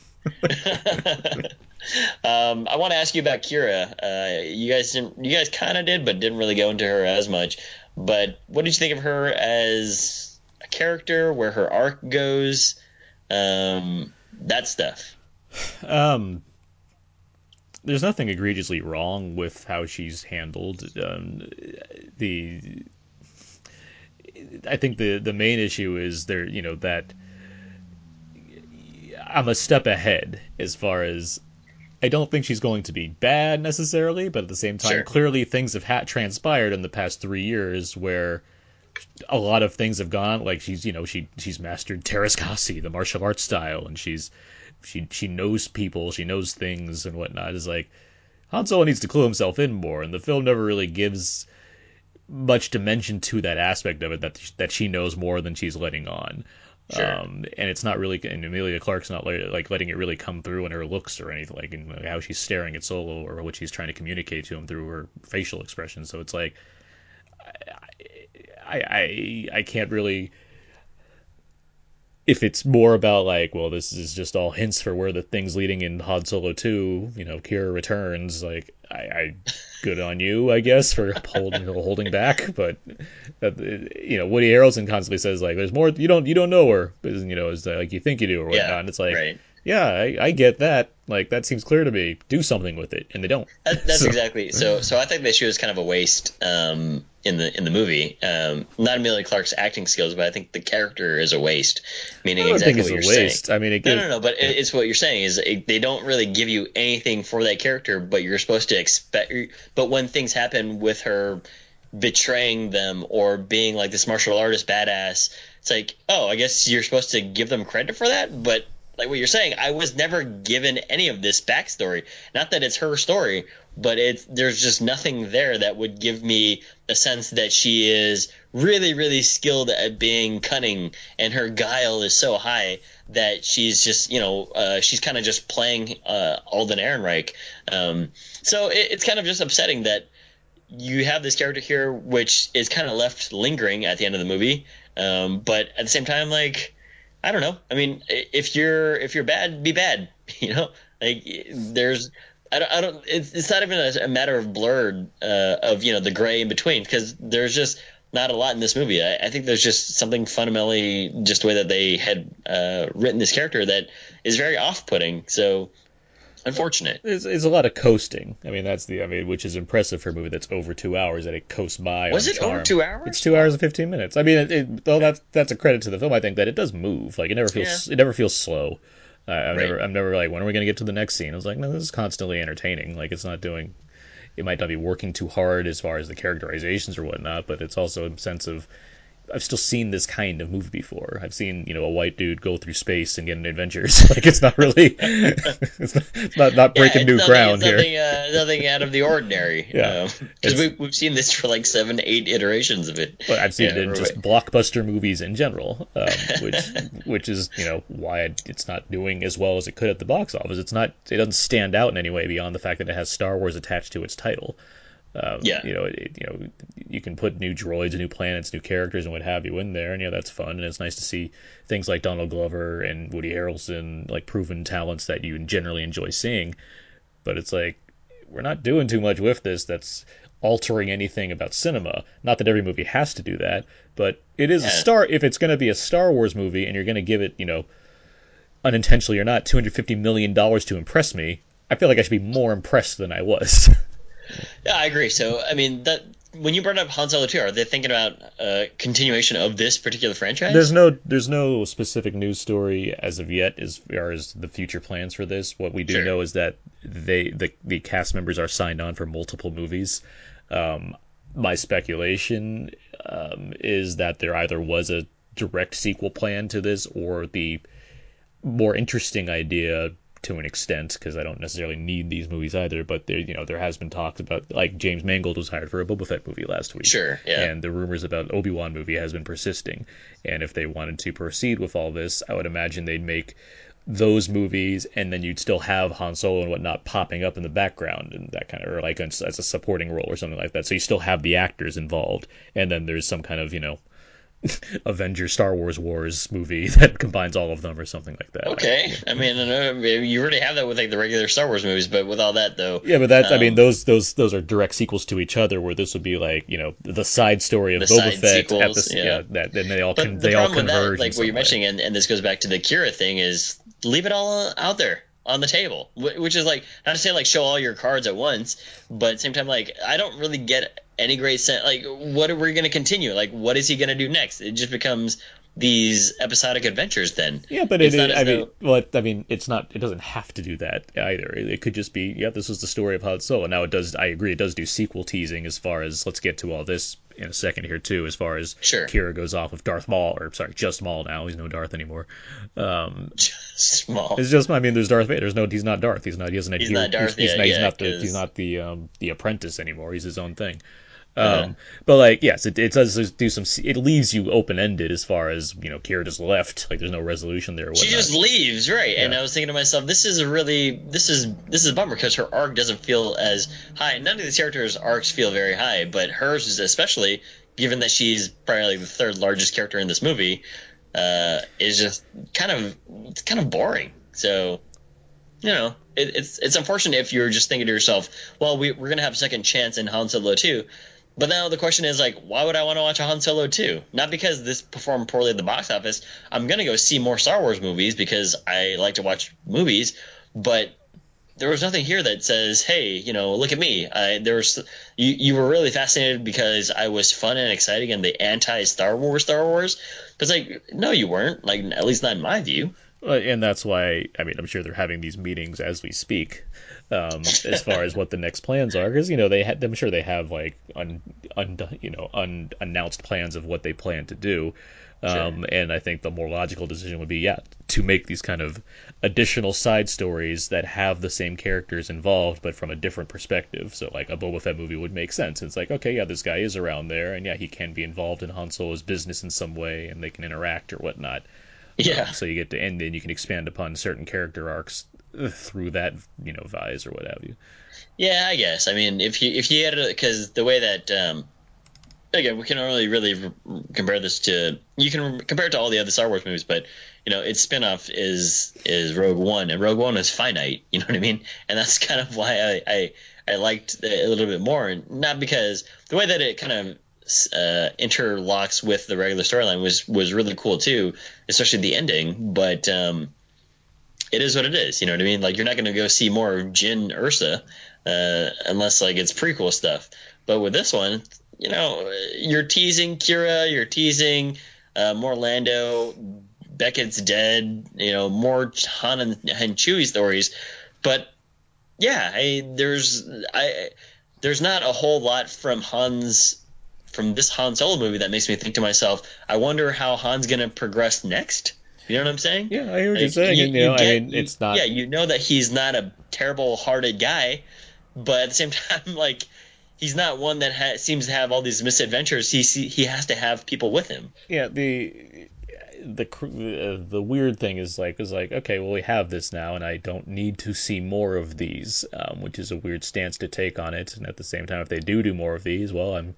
B: Um, I want to ask you about Qi'ra. Uh, you guys didn't. You guys kind of did, but didn't really go into her as much. But what did you think of her as a character? Where her arc goes? Um, that stuff.
A: Um, there's nothing egregiously wrong with how she's handled. Um, the I think the the main issue is there, you know, that I'm a step ahead as far as I don't think she's going to be bad necessarily, but at the same time,
B: Sure.
A: clearly things have ha- transpired in the past three years where a lot of things have gone. Like she's, you know, she she's mastered Teräs Käsi, the martial arts style, and she's she she knows people, she knows things and whatnot. Is like Han Solo needs to clue himself in more, and the film never really gives much dimension to that aspect of it that that she knows more than she's letting on.
B: Sure.
A: Um, and it's not really, and Emilia Clarke's not like, like letting it really come through in her looks or anything, like in how she's staring at Solo or what she's trying to communicate to him through her facial expression. So it's like, I, I, I can't really. If it's more about like, well, this is just all hints for where the things leading in Han Solo 2, you know, Qi'ra returns, like, I, I good on you, I guess, for holding holding back. But that, you know, Woody Harrelson constantly says like, "There's more. You don't you don't know her, you know, is like you think you do or whatnot."
B: Yeah,
A: and it's like,
B: right.
A: yeah, I, I get that. Like that seems clear to me. Do something with it, and they don't.
B: That, that's
A: So-
B: exactly so. So I think that she was kind of a waste um, in the in the movie. Um, not Emilia Clarke's acting skills, but I think the character is a waste. Meaning
A: I don't
B: exactly
A: think
B: what you're
A: waste.
B: saying.
A: I mean, it
B: No,
A: gives,
B: no, no. But it, it's what you're saying is it, they don't really give you anything for that character, but you're supposed to expect. But when things happen with her betraying them or being like this martial artist badass, it's like, oh, I guess you're supposed to give them credit for that, but like what you're saying, I was never given any of this backstory. Not that it's her story, but it's there's just nothing there that would give me a sense that she is really, really skilled at being cunning, and her guile is so high that she's just, you know, uh, she's kind of just playing uh, Alden Ehrenreich. Um, so it, it's kind of just upsetting that you have this character here, which is kind of left lingering at the end of the movie. Um, but at the same time, like I don't know. I mean, if you're if you're bad, be bad. You know, like there's. I don't. I don't it's, it's not even a, a matter of blurred uh, of you know the gray in between because there's just not a lot in this movie. I, I, think there's just something fundamentally just the way that they had uh, written this character that is very off-putting. So unfortunate.
A: It's, it's, a lot of coasting. I mean, that's the I mean, which is impressive for a movie that's over two hours that it coasts by.
B: Was it
A: charm.
B: over two hours?
A: It's two hours and fifteen minutes. I mean, it, it, though that's that's a credit to the film. I think that it does move. Like it never feels yeah. it never feels slow. Uh, I'm right. never I'm never like when are we gonna get to the next scene? I was like, no, this is constantly entertaining. Like it's not doing. It might not be working too hard as far as the characterizations or whatnot, but it's also a sense of I've still seen this kind of movie before. I've seen, you know, a white dude go through space and get in adventures. like it's not really, it's, not, it's not, not breaking yeah, new
B: nothing,
A: ground
B: here.
A: Nothing,
B: uh, nothing out of the ordinary. Yeah, because um, we, we've seen this for like seven, eight iterations of it.
A: But I've seen yeah, it in just blockbuster movies in general, um, which which is you know why it's not doing as well as it could at the box office. It's not, it doesn't stand out in any way beyond the fact that it has Star Wars attached to its title. Um,
B: yeah.
A: You know, it, you know, you can put new droids, new planets, new characters, and what have you in there, and yeah, that's fun, and it's nice to see things like Donald Glover and Woody Harrelson, like proven talents that you generally enjoy seeing. But it's like we're not doing too much with this. That's altering anything about cinema. Not that every movie has to do that, but it is yeah. a star. If it's going to be a Star Wars movie, and you're going to give it, you know, unintentionally or not, two hundred fifty million dollars to impress me, I feel like I should be more impressed than I was.
B: Yeah, I agree. So, I mean, that when you brought up Han Solo 2, are they thinking about a continuation of this particular franchise?
A: There's no there's no specific news story as of yet as far as the future plans for this. What we do sure. know is that they the the cast members are signed on for multiple movies. Um, my speculation um, is that there either was a direct sequel plan to this or the more interesting idea to an extent because I don't necessarily need these movies either. But there, you know, there has been talks about like James Mangold was hired for a Boba Fett movie last week.
B: Sure, yeah.
A: And the rumors about Obi Wan movie has been persisting. And if they wanted to proceed with all this, I would imagine they'd make those movies, and then you'd still have Han Solo and whatnot popping up in the background and that kind of, or like as, as a supporting role or something like that. So you still have the actors involved, and then there's some kind of you know Avengers Star Wars Wars movie that combines all of them or something like that.
B: Okay, I mean, I you already have that with like the regular Star Wars movies, but with all that though.
A: Yeah, but that's um, I mean um, those those those are direct sequels to each other. Where this would be like you know the side story of Boba Fett sequels, at the, yeah. yeah that then they all con- the they all converge.
B: That, like what you're way. mentioning, and, and this goes back to the Qi'ra thing is leave it all out there on the table, which is like not to say like show all your cards at once, but at the same time like I don't really get any great sense. Like, what are we going to continue? Like, what is he going to do next? It just becomes these episodic adventures then.
A: Yeah, but it, I though... well, I mean, it's not. It doesn't have to do that either. It, could just be, yeah, this was the story of Han Solo. Now it does. I agree. It does do sequel teasing as far as let's get to all this in a second here too. As far as
B: sure.
A: Qi'ra goes off with Darth Maul, or sorry, just Maul now. He's no Darth anymore. Um,
B: just Maul.
A: It's just. I mean, there's Darth Vader. There's no. He's not Darth. He's not. He doesn't.
B: He's not Darth.
A: He's,
B: he's,
A: not,
B: he's
A: not the. He's not the. Um, the apprentice anymore. He's his own thing. Um, But like, yes, it, it does do some. It leaves you open ended as far as you know. Qi'ra just left. Like, there's no resolution there.
B: She just leaves, right? Yeah. And I was thinking to myself, this is a really, this is this is a bummer because her arc doesn't feel as high. None of these characters' arcs feel very high, but hers is especially, given that she's probably the third largest character in this movie, uh, is just kind of it's kind of boring. So you know, it, it's it's unfortunate if you're just thinking to yourself, well, we, we're gonna have a second chance in Han Solo 2, but now the question is like, why would I want to watch a Han Solo 2? Not because this performed poorly at the box office. I'm gonna go see more Star Wars movies because I like to watch movies, but there was nothing here that says, "Hey, you know, look at me." I, there was you. You were really fascinated because I was fun and exciting and the anti Star Wars Star Wars. Because like, no, you weren't. Like, at least not in my view.
A: And that's why I mean I'm sure they're having these meetings as we speak, um, as far as what the next plans are, because you know they had I'm sure they have like un, un you know unannounced plans of what they plan to do, um, sure. and I think the more logical decision would be yeah to make these kind of additional side stories that have the same characters involved but from a different perspective. So like a Boba Fett movie would make sense. It's like okay yeah this guy is around there and yeah he can be involved in Han Solo's business in some way and they can interact or whatnot.
B: Yeah.
A: Um, so you get to, and then you can expand upon certain character arcs through that, you know, vise or what have you.
B: Yeah, I guess. I mean, if you if you had because the way that um, again, we can only really compare this to you can compare it to all the other Star Wars movies, but you know, its spinoff is is Rogue One, and Rogue One is finite. You know what I mean? And that's kind of why I I, I liked it a little bit more, and not because the way that it kind of uh, interlocks with the regular storyline was was really cool too, especially the ending. But um, it is what it is. You know what I mean? Like you're not going to go see more of Jyn Erso uh, unless like it's prequel stuff. But with this one, you know, you're teasing Qi'ra, you're teasing uh, more Lando. Beckett's dead. You know, more Han and, and Chewie stories. But yeah, I, there's I there's not a whole lot from Han's from this Han Solo movie that makes me think to myself, I wonder how Han's going to progress next. You know what I'm saying?
A: Yeah, I hear what like, you're saying. You, and, you know, get, I mean, it's not.
B: Yeah, you know that he's not a terrible-hearted guy, but at the same time, like he's not one that ha- seems to have all these misadventures. He he has to have people with him.
A: Yeah, the the uh, the weird thing is like is like okay, well we have this now, and I don't need to see more of these, um, which is a weird stance to take on it. And at the same time, if they do do more of these, well, I'm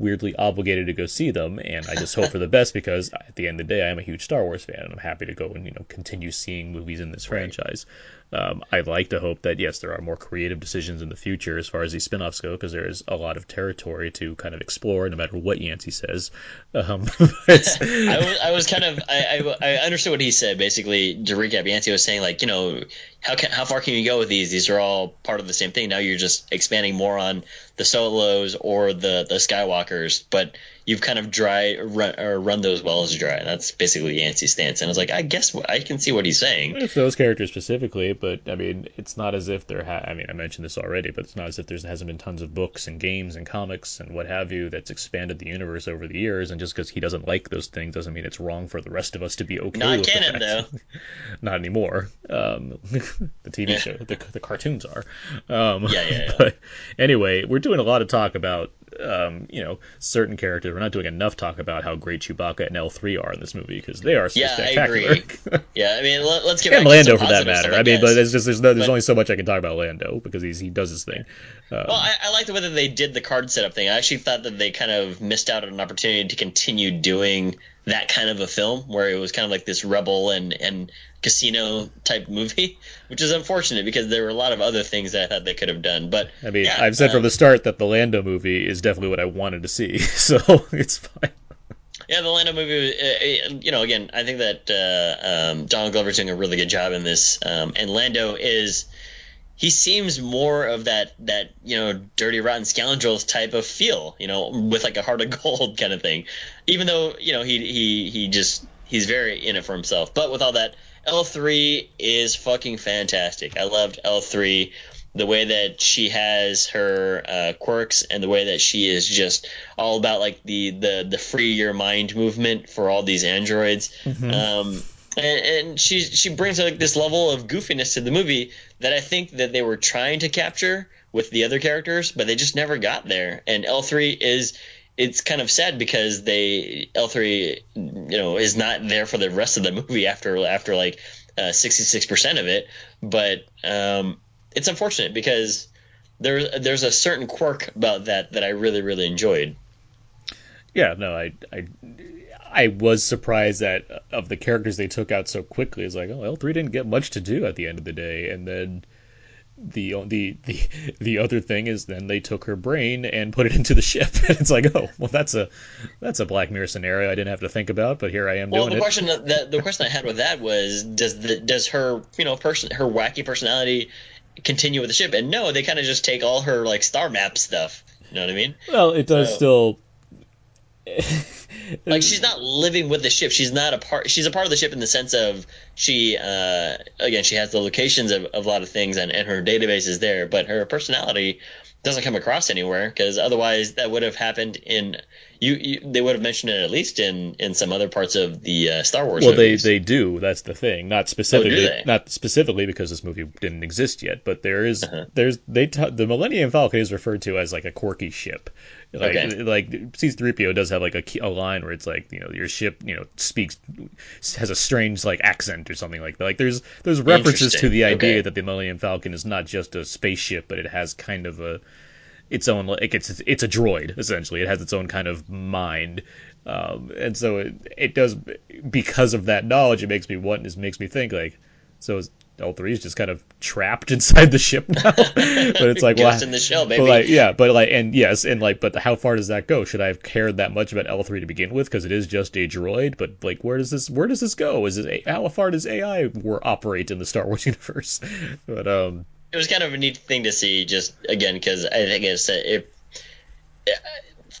A: weirdly obligated to go see them, and I just hope for the best because at the end of the day, I'm a huge Star Wars fan, and I'm happy to go and you know continue seeing movies in this franchise. Um, I'd like to hope that yes, there are more creative decisions in the future as far as these spin-offs go, because there is a lot of territory to kind of explore, no matter what Yancey says. Um,
B: I, was, I was kind of I, I, I understood what he said. Basically, to recap, Yancey was saying like you know how can, how far can you go with these? These are all part of the same thing. Now you're just expanding more on the solos or the the Skywalkers, but you've kind of dry run or run those wells dry. And That's basically Yancey's stance. And I was like, I guess I can see what he's saying.
A: It's those characters specifically, but I mean, it's not as if there. Ha- I mean, I mentioned this already, but it's not as if there hasn't been tons of books and games and comics and what have you that's expanded the universe over the years. And just because he doesn't like those things doesn't mean it's wrong for the rest of us to be okay.
B: Not
A: with
B: canon though.
A: not anymore. Um, the TV yeah. show, the, the cartoons are. Um,
B: yeah, yeah, yeah.
A: But anyway, we're doing a lot of talk about um, you know, certain characters. We're not doing enough talk about how great Chewbacca and L3 are in this movie because they are so
B: yeah,
A: spectacular.
B: I agree. yeah, I mean, let, us get
A: and Lando for that matter.
B: I,
A: I mean, but there's just there's, no, there's but, only so much I can talk about Lando because he's he does his thing.
B: Um, well, I, I like the way that they did the card setup thing. I actually thought that they kind of missed out on an opportunity to continue doing that kind of a film where it was kind of like this rebel and and casino type movie, which is unfortunate because there were a lot of other things that I thought they could have done. But
A: I mean,
B: yeah,
A: I've said um, from the start that the Lando movie is definitely what I wanted to see, so it's fine.
B: Yeah, the Lando movie, uh, uh, you know, again, I think that uh, um, Donald Glover's doing a really good job in this, um, and Lando is. He seems more of that that you know dirty rotten scoundrels type of feel, you know, with like a heart of gold kind of thing. Even though you know he he he just he's very in it for himself. But with all that, L3 is fucking fantastic. I loved L3 the way that she has her uh, quirks and the way that she is just all about like the the the free your mind movement for all these androids. Mm-hmm. Um, and, and she she brings like this level of goofiness to the movie that I think that they were trying to capture with the other characters, but they just never got there. And L3 is it's kind of sad because they L3 you know is not there for the rest of the movie after after like six percent of it, but um, it's unfortunate because there there's a certain quirk about that that I really really enjoyed.
A: Yeah, no, I I I was surprised that of the characters they took out so quickly. It's like, oh, L three didn't get much to do at the end of the day, and then the the the the other thing is then they took her brain and put it into the ship and it's like oh well that's a that's a black mirror scenario i didn't have to think about but here i am
B: well
A: doing
B: the
A: it.
B: question that the question i had with that was does the does her you know person her wacky personality continue with the ship. And no, they kind of just take all her like star map stuff. You know what I mean?
A: Well, it does
B: So-
A: still.
B: Like she's not living with the ship. She's not a part. She's a part of the ship in the sense of she, uh, again, she has the locations of, of a lot of things, and, and her database is there. But her personality doesn't come across anywhere because otherwise that would have happened in you, you. They would have mentioned it at least in in some other parts of the uh, Star Wars.
A: Well, they,
B: movies.
A: they do. That's the thing. Not specifically,
B: they?
A: not specifically because this movie didn't exist yet. But there is-
B: Uh-huh.
A: there's they t- the Millennium Falcon is referred to as like a quirky ship. Like
B: Okay.
A: like C-3PO does have like a, key, a line where it's like you know your ship you know speaks has a strange like accent or something like that. Like there's there's references to the idea
B: Okay.
A: that the Millennium Falcon is not just a spaceship, but it has kind of a its own like it's it's a droid essentially. It has its own kind of mind, um, and so it it does because of that knowledge. It makes me want. It makes me think like so. Is L three is just kind of trapped inside the ship now, but it's like well,
B: in the shell,
A: but
B: baby.
A: like yeah, but like and yes, and like but how far does that go? Should I have cared that much about L three to begin with because it is just a droid? But like where does this where does this go? Is it how far does AI wor- operate in the Star Wars universe? but um
B: it was kind of a neat thing to see just again because i think it's it,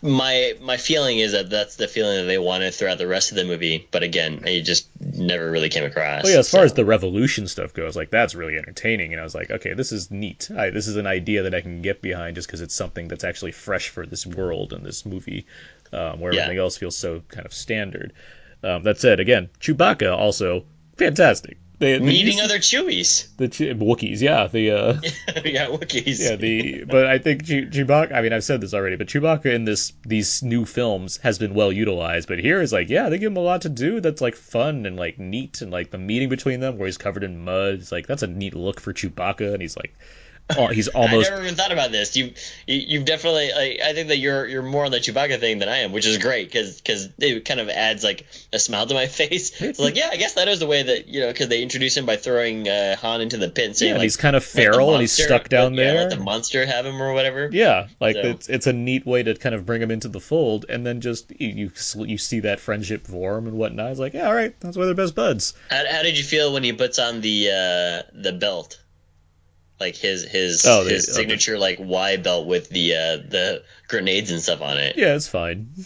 B: my my feeling is that that's the feeling that they wanted throughout the rest of the movie but again it just never really came across
A: Well, yeah, as far
B: so-
A: as the revolution stuff goes, like that's really entertaining, and I was like, okay, this is neat. I, this is an idea that I can get behind just because it's something that's actually fresh for this world and this movie, um, where
B: Yeah.
A: everything else feels so kind of standard. Um, that said, again, Chewbacca also fantastic. The, the
B: meeting other chewies
A: the Che- Wookiees, yeah, the uh,
B: yeah Wookiees
A: yeah the but I think Chew- Chewbacca. I mean, I've said this already, but Chewbacca in this these new films has been well utilized. But here is like, yeah, they give him a lot to do that's like fun and like neat, and like the meeting between them where he's covered in mud. It's like that's a neat look for Chewbacca, and he's like, he's almost
B: I never even thought about this. You, you you've definitely. Like, I think that you're you're more on the Chewbacca thing than I am, which is great because it kind of adds like a smile to my face. It's like, yeah, I guess that is the way that you know because they introduce him by throwing uh, Han into the pit saying
A: yeah, and
B: like
A: he's kind of feral and he's stuck down
B: yeah,
A: there.
B: Let the monster have him or whatever.
A: Yeah, like
B: So-
A: it's it's a neat way to kind of bring him into the fold, and then just you you, you see that friendship form and whatnot. It's like, yeah, all right, that's why they're best buds.
B: How, how did you feel when he puts on the uh, the belt? Like his his
A: Oh,
B: his signature like Y belt with the uh, the grenades and stuff on it.
A: Yeah, it's fine.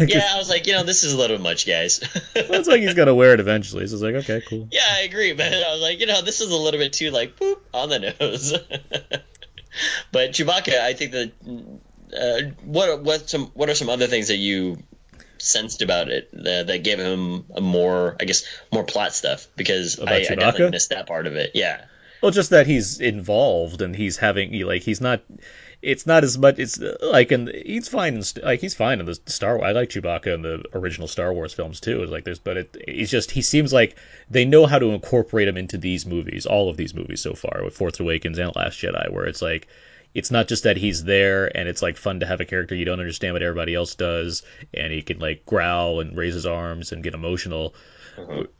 B: Yeah, I was like, you know, this is a little much, guys.
A: it's like he's gonna wear it eventually. So it's like, okay, cool.
B: yeah, I agree, but I was like, you know, this is a little bit too like boop on the nose. but Chewbacca, I think that uh, what what some what are some other things that you sensed about it that, that gave him a more, I guess, more plot stuff because
A: About
B: I, I definitely missed that part of it. Yeah.
A: Well, just that he's involved and he's having like he's not. It's not as much. It's like and he's fine. In, like he's fine in the Star. Wars. I like Chewbacca in the original Star Wars films too. It's like there's, but it, he's just he seems like they know how to incorporate him into these movies. All of these movies so far with Force Awakens and Last Jedi, where it's like it's not just that he's there and it's like fun to have a character you don't understand what everybody else does and he can like growl and raise his arms and get emotional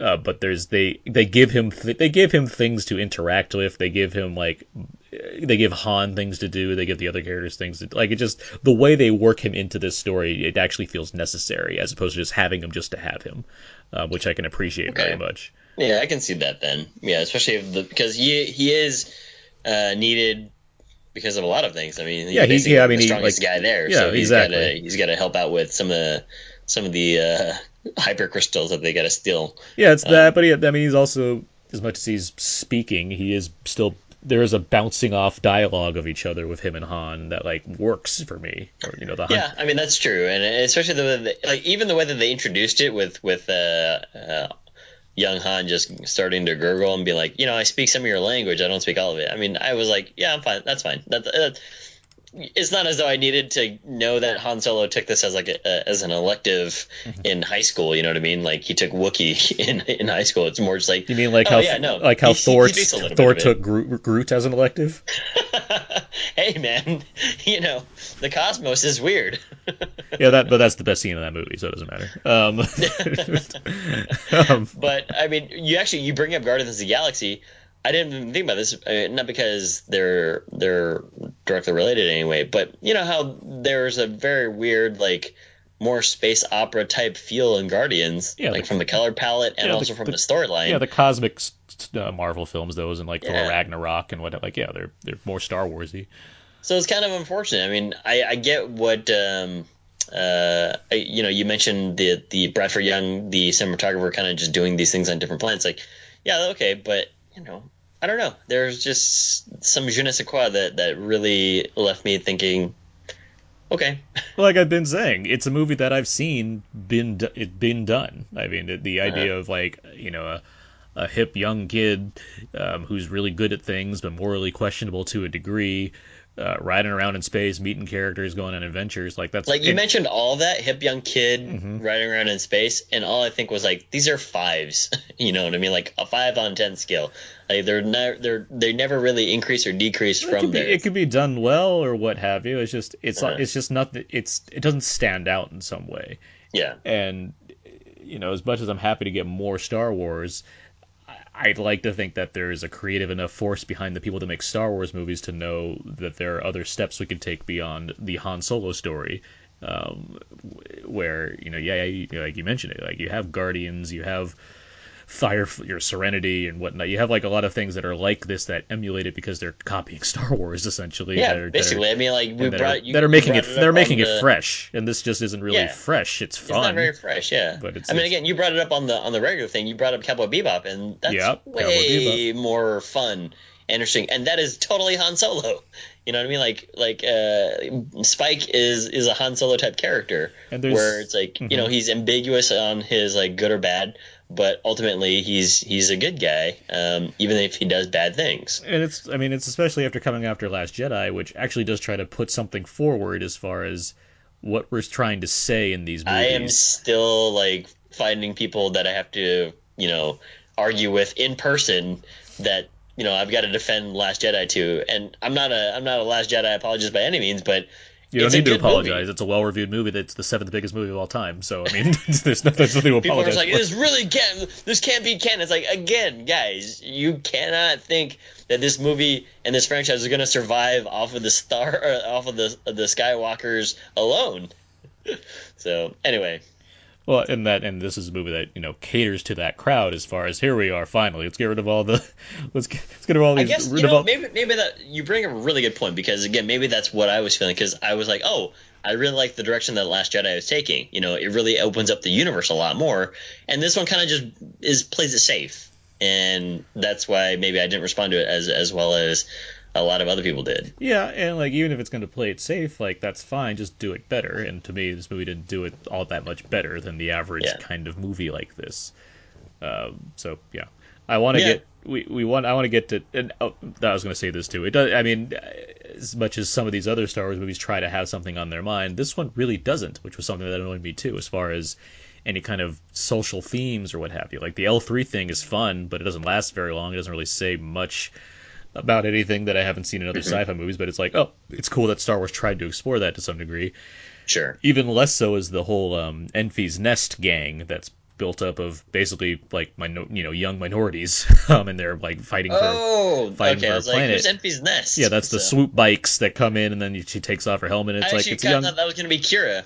A: uh, but there's they they give him th- they give him things to interact with they give him like they give Han things to do they give the other characters things to like it just the way they work him into this story it actually feels necessary as opposed to just having him just to have him uh, which I can appreciate very much
B: Yeah, I can see that then. Yeah, especially if the, because he he is uh, needed because of a lot of things. I mean,
A: Yeah,
B: he's
A: yeah, I mean,
B: the
A: he,
B: strongest
A: like-
B: guy there.
A: yeah,
B: so he's
A: exactly.
B: gotta he's got to help out with some of the some of the uh, hyper crystals that they got to steal.
A: Yeah, it's
B: Um,
A: that, but he, I mean, he's also as much as he's speaking, he is still there is a bouncing off dialogue of each other with him and Han that like works for me. Or, you know, the
B: Yeah, I mean that's true, and especially the way that, like even the way that they introduced it with with uh, uh, young Han just starting to gurgle and be like, you know, I speak some of your language, I don't speak all of it. I mean, I was like, yeah, I'm fine, that's fine. That, that it's not as though I needed to know that Han Solo took this as like a, a, as an elective
A: Mm-hmm.
B: in high school. You know what I mean? Like he took Wookiee in in high school. It's more just like
A: You mean like
B: oh,
A: how
B: yeah, no.
A: like how
B: He- he
A: Thor
B: speaks a little bit
A: Thor took Groot, Groot as an elective?
B: hey man, you know the cosmos is weird.
A: Yeah, that but that's the best scene in that movie, so it doesn't matter. Um, um,
B: But I mean, you actually you bring up Guardians of the Galaxy. I didn't even think about this, uh, not because they're they're directly related anyway, but you know how there's a very weird like more space opera type feel in Guardians,
A: Yeah,
B: like
A: the-
B: from the color palette and
A: yeah, the-
B: also from
A: the-
B: the, storyline.
A: yeah, the cosmic uh, Marvel films, those and like Thor Ragnarok and what, like yeah, they're they're more Star Warsy.
B: So it's kind of unfortunate. I mean, I, I get what um, uh, I, you know. You mentioned the the Bradford Young, the cinematographer, kind of just doing these things on different planets. Like, yeah, okay, but you know, I don't know. There's just some je ne sais quoi that that really left me thinking, okay,
A: Like I've been saying, it's a movie that I've seen been do- it been done. I mean, the, the idea of like you know a, a hip young kid um, who's really good at things but morally questionable to a degree, uh, riding around in space, meeting characters, going on adventures. Like that's
B: like you
A: it-
B: mentioned all that hip young kid
A: Mhm.
B: riding around in space, and all I think was like these are fives. you know what I mean? Like a five on ten scale. Like they're never they're they never really increase or decrease
A: It
B: from there.
A: it could be done well or what have you. It's just it's
B: Uh-huh.
A: it's just not it's it doesn't stand out in some way.
B: yeah.
A: and you know as much as i'm happy to get more star wars i'd like to think that there is a creative enough force behind the people that make star wars movies to know that there are other steps we could take beyond the han solo story um, where you know yeah, you, like you mentioned it like you have guardians you have fire your serenity and whatnot you have like a lot of things that are like this that emulate it because they're copying star wars essentially
B: Yeah,
A: that are, that are-
B: basically. I mean, like we
A: that,
B: brought
A: are,
B: you,
A: that are making
B: brought
A: it, they're making
B: the-
A: it fresh and this just isn't really
B: Yeah.
A: fresh it's fun.
B: It's not very fresh, yeah.
A: But it's-
B: I mean,
A: it's-
B: again, you brought it up on the on the regular thing. You brought up Cowboy Bebop, and that's
A: Yeah,
B: way more fun, interesting, and that is totally Han Solo. You know what I mean? Like like uh, Spike is is a Han Solo type character,
A: And
B: where it's like you know
A: Mhm.
B: he's ambiguous on his like good or bad, but ultimately he's he's a good guy, um, even if he does bad things.
A: and it's i mean it's especially after coming after last jedi which actually does try to put something forward as far as what we're trying to say in these movies.
B: I am still like finding people that I have to, you know, argue with in person that you know I've got to defend Last Jedi to, and I'm not a I'm not a Last Jedi apologist by any means, but
A: you don't need to apologize
B: movie.
A: it's a well-reviewed movie that's the seventh biggest movie of all time so i mean there's, no, there's nothing to
B: People are
A: apologize
B: like,
A: for
B: this really can't, this can't be canon. It's like, again, guys, you cannot think that this movie and this franchise is going to survive off of the star, off of the the Skywalkers alone. So anyway,
A: well and that and this is a movie that you know caters to that crowd as far as here we are finally. Let's get rid of all the let's get, let's get rid of all these.
B: I
A: guess
B: you know
A: all,
B: maybe maybe that you bring up a really good point because again maybe that's what I was feeling because I was like oh I really like the direction that Last Jedi was taking. You know it really opens up the universe a lot more. And this one kind of just is plays it safe. And that's why maybe I didn't respond to it as as well as a lot of other people did
A: Yeah, and like even if it's going to play it safe, like that's fine. Just do it better. And to me, this movie didn't do it all that much better than the average
B: Yeah.
A: kind of movie like this. Um, so yeah, I want to
B: Yeah.
A: get we, we want I want to get to. And oh, I was going to say this too. It does. I mean, as much as some of these other Star Wars movies try to have something on their mind, this one really doesn't, which was something that annoyed me too, as far as any kind of social themes or what have you. Like the L three thing is fun, but it doesn't last very long. It doesn't really say much about anything that I haven't seen in other sci-fi movies, but it's like, oh, it's cool that Star Wars tried to explore that to some degree.
B: sure
A: Even less so is the whole um, Enfys Nest gang that's built up of basically like minor, you know young minorities, um, and they're like fighting for.
B: oh
A: fighting
B: okay
A: for
B: I
A: a
B: like
A: planet.
B: who's Enfys Nest
A: Yeah, that's the swoop bikes that come in, and then she takes off her helmet. And it's
B: I
A: like it's
B: kind
A: young.
B: that was going to be Qi'ra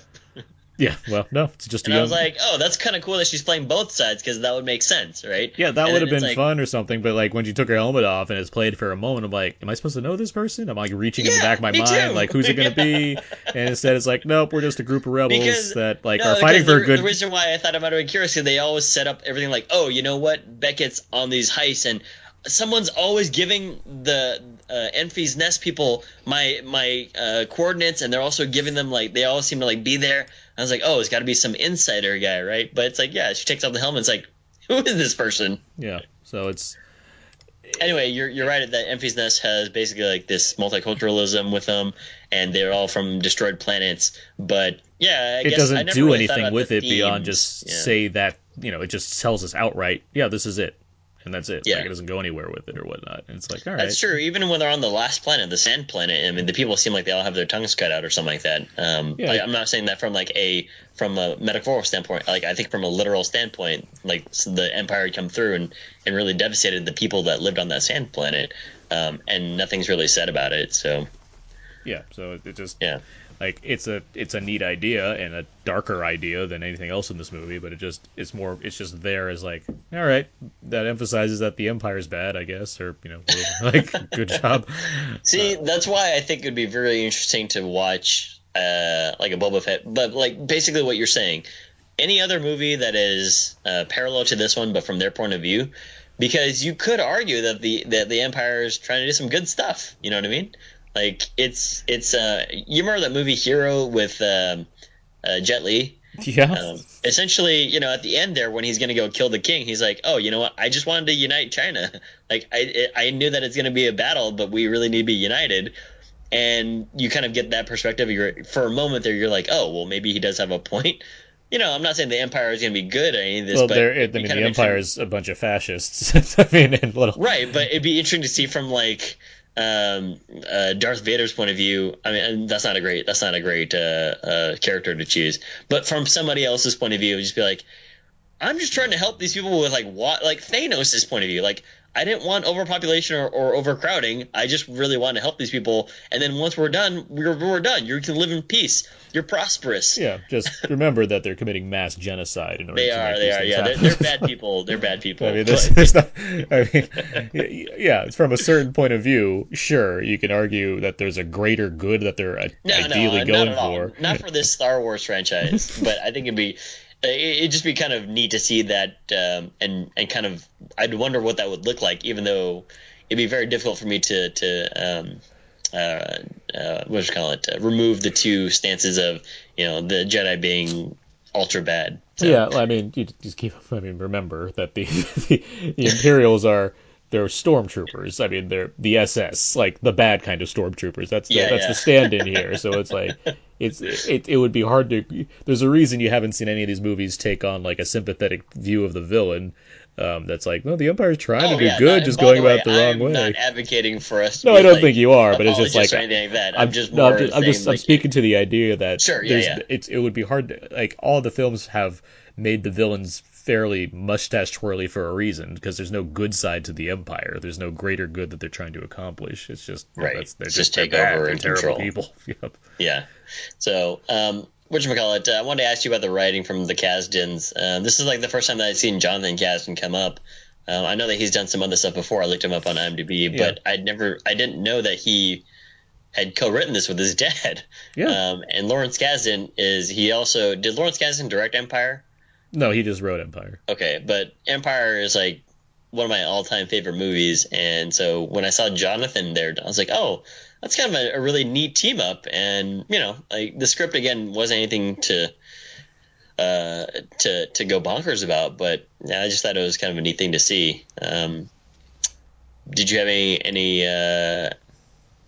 A: Yeah, well, no, it's just a young.
B: I was like oh that's kind of cool that she's playing both sides because that would make sense right
A: yeah, that
B: And
A: would have been
B: like,
A: fun or something, but like when she took her helmet off and it's played for a moment, I'm like, am I supposed to know this person? I'm like reaching in the back of my mind,
B: too.
A: like who's it gonna be? and instead, it's like, nope, we're just a group of rebels
B: Because-
A: that like
B: No,
A: are fighting for
B: the,
A: a good.
B: The reason why I thought it have been curious because they always set up everything like, oh, you know what, Beckett's on these heists and someone's always giving the uh, Enfys Nest people my my uh, coordinates and they're also giving them like they all seem to like be there. I was like, oh, it's got to be some insider guy, right? But it's like, yeah, she takes off the helmet. It's like, who is this person?
A: Yeah, so it's
B: Anyway, you're you're right that Enfys Nest has basically like this multiculturalism with them, and they're all from destroyed planets. But yeah, I
A: it
B: guess
A: doesn't
B: never
A: do
B: really
A: anything with
B: the
A: it beyond just
B: Yeah.
A: say that you know it just tells us outright, yeah, this is it, and that's it.
B: Yeah.
A: Like it doesn't go anywhere with it or whatnot. And it's like, all right,
B: That's true. Even when they're on the last planet, the sand planet, I mean, the people seem like they all have their tongues cut out or something like that. Um,
A: Yeah.
B: like, I'm not saying that from like a from a metaphorical standpoint. Like I think from a literal standpoint, like the Empire had come through and and really devastated the people that lived on that sand planet, um, and nothing's really said about it. So
A: yeah. So it, it just
B: yeah,
A: like it's a it's a neat idea and a darker idea than anything else in this movie, but it just it's more it's just there as like all right that emphasizes that the empire's bad, I guess, or you know like good job.
B: See, that's why I think it'd be very interesting to watch uh, like a Boba Fett, but like basically what you're saying. Any other movie that is uh, parallel to this one, but from their point of view, because you could argue that the that the Empire is trying to do some good stuff. You know what I mean? Like it's it's uh you remember that movie Hero with um, uh, Jet Li?
A: Yeah.
B: Um, essentially, you know, at the end there, when he's going to go kill the king, he's like, "Oh, you know what? I just wanted to unite China. Like, I I knew that it's going to be a battle, but we really need to be united." And you kind of get that perspective. You're for a moment there, you're like, "Oh, well, maybe he does have a point." You know, I'm not saying the Empire is going to be good at any of this,
A: well,
B: but
A: I mean, the Empire is a bunch of fascists. I mean, little
B: right? But it'd be interesting to see from like um, uh, Darth Vader's point of view. I mean, that's not a great that's not a great uh, uh, character to choose. But from somebody else's point of view, just be like, I'm just trying to help these people with like what like Thanos' point of view. Like, I didn't want overpopulation or, or overcrowding. I just really want to help these people. And then once we're done, we're, we're done. You can live in peace. You're prosperous.
A: Yeah, just remember that they're committing mass genocide in order
B: They
A: to
B: are.
A: make
B: They
A: these
B: are. Yeah, they're, they're bad people. They're bad people.
A: I mean, there's,
B: But-
A: there's not. I mean, yeah, it's from a certain point of view, sure, you can argue that there's a greater good that they're
B: No,
A: ideally
B: no,
A: going
B: all.
A: for.
B: Not for this Star Wars franchise, but I think it'd be it'd just be kind of neat to see that um, and and kind of I'd wonder what that would look like, even though it'd be very difficult for me to to um, uh, uh, what do you call it? Uh, remove the two stances of you know the Jedi being ultra bad. So,
A: Yeah, I mean, you just keep. I mean, remember that the the, the Imperials are they're stormtroopers. I mean, they're the SS, like the bad kind of stormtroopers. That's the,
B: Yeah,
A: that's
B: yeah.
A: the stand-in here. So it's like it's it, it would be hard to. There's a reason you haven't seen any of these movies take on like a sympathetic view of the villain. Um, that's like, no, the Empire's trying
B: Oh,
A: to do
B: yeah,
A: good,
B: no,
A: just going
B: the
A: about it the wrong
B: I'm
A: way.
B: not advocating for us. To
A: No,
B: be
A: I don't
B: like
A: think you are, but it's just like
B: like that. I'm, just
A: no, I'm just, I'm, just I'm speaking to the idea that
B: Sure, yeah, yeah.
A: it's it would be hard to like all the films have made the villains fairly mustache twirly for a reason because there's no good side to the empire. There's no greater good that they're trying to accomplish. It's just know,
B: Right.
A: that's, they're just,
B: just take
A: bad.
B: over and
A: terrible
B: control.
A: people. Yep.
B: Yeah. So, um, whatchamacallit, uh, I wanted to ask you about the writing from the Kasdans. Um, this is like the first time that I've seen Jonathan Kasdan come up. Um, I know that he's done some other stuff before. I looked him up on IMDb, but I'd never, I didn't know that he had co-written this with his dad.
A: Yeah.
B: Um, and Lawrence Kasdan is he also did Lawrence Kasdan direct Empire?
A: No, he just wrote Empire.
B: Okay, but Empire is like one of my all-time favorite movies, and so when I saw Jonathan there, I was like, oh, that's kind of a, a really neat team up, and you know, like the script again wasn't anything to uh, to to go bonkers about, but I just thought it was kind of a neat thing to see. Um, did you have any any uh,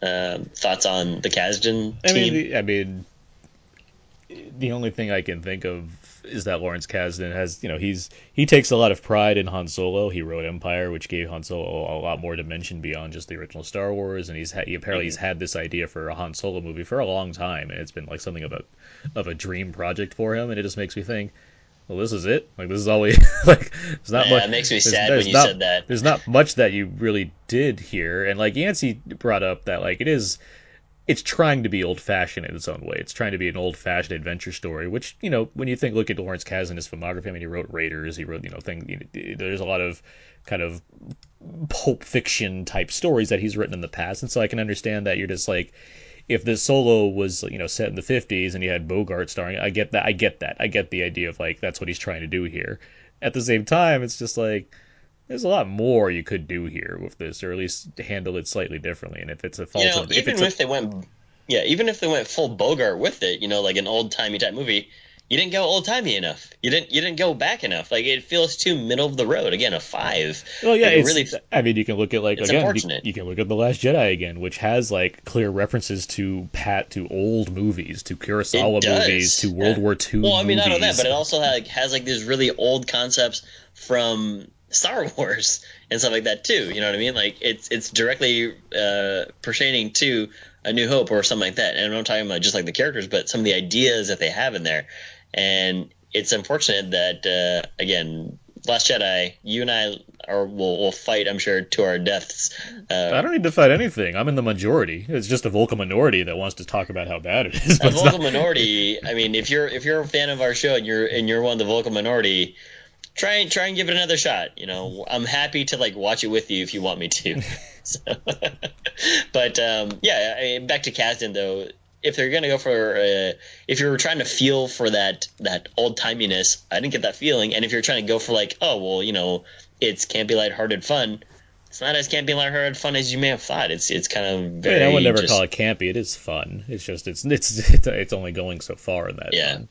B: um thoughts on the Kasdan
A: I mean,
B: team?
A: the, I mean, the only thing I can think of is that Lawrence Kasdan has, you know, he's he takes a lot of pride in Han Solo. He wrote Empire, which gave Han Solo a lot more dimension beyond just the original Star Wars, and he's ha- he apparently he's mm-hmm. had this idea for a Han Solo movie for a long time, and it's been like something of a of a dream project for him, and it just makes me think. Well, this is it. Like this is all we like. There's not
B: Yeah,
A: much.
B: it makes me sad when you
A: not-
B: said that.
A: There's not much that you really did here, and like Yancey brought up that like it is it's trying to be old fashioned in its own way. It's trying to be an old fashioned adventure story, which you know when you think look at Lawrence Kasdan his filmography. I mean, he wrote Raiders. He wrote you know thing. You know, there's a lot of kind of pulp fiction type stories that he's written in the past, and so I can understand that you're just like. If this solo was, you know, set in the 50s and you had Bogart starring, I get that. I get that. I get the idea of like that's what he's trying to do here. At the same time, it's just like there's a lot more you could do here with this, or at least handle it slightly differently. And if it's a fault
B: you know,
A: of, if
B: even
A: it's
B: if
A: a,
B: they went, yeah, even if they went full Bogart with it, you know, like an old timey type movie, you didn't go old timey enough. You didn't, you didn't go back enough. Like it feels too middle of the road. Again, a five.
A: Well, yeah,
B: Like, really.
A: I mean, you can look at like again, you, you can look at the Last Jedi again, which has like clear references to Pat to old movies, to Kurosawa movies, to World
B: yeah.
A: War II. Movies.
B: Well, I mean, not only that, but it also like has like these really old concepts from Star Wars and stuff like that too. You know what I mean? Like it's it's directly uh, pertaining to A New Hope or something like that. And I'm not talking about just like the characters, but some of the ideas that they have in there. And it's unfortunate that uh, again, Last Jedi, you and I are will will fight. I'm sure to our deaths. Uh,
A: I don't need to fight anything. I'm in the majority. It's just a vocal minority that wants to talk about how bad it is.
B: a vocal
A: not-
B: minority. I mean, if you're if you're a fan of our show and you're and you're one of the vocal minority, try and try and give it another shot. You know, I'm happy to like watch it with you if you want me to. so, but um, yeah, I mean, back to Kasdan though. If they're gonna go for, uh, if you're trying to feel for that that old timiness, I didn't get that feeling. And if you're trying to go for like, oh well, you know, it's campy lighthearted fun. It's not as campy lighthearted fun as you may have thought. It's it's kind of
A: I, mean,
B: very.
A: I would never
B: just-
A: call it campy. It is fun. It's just it's it's it's, it's only going so far in that.
B: Yeah.
A: fun.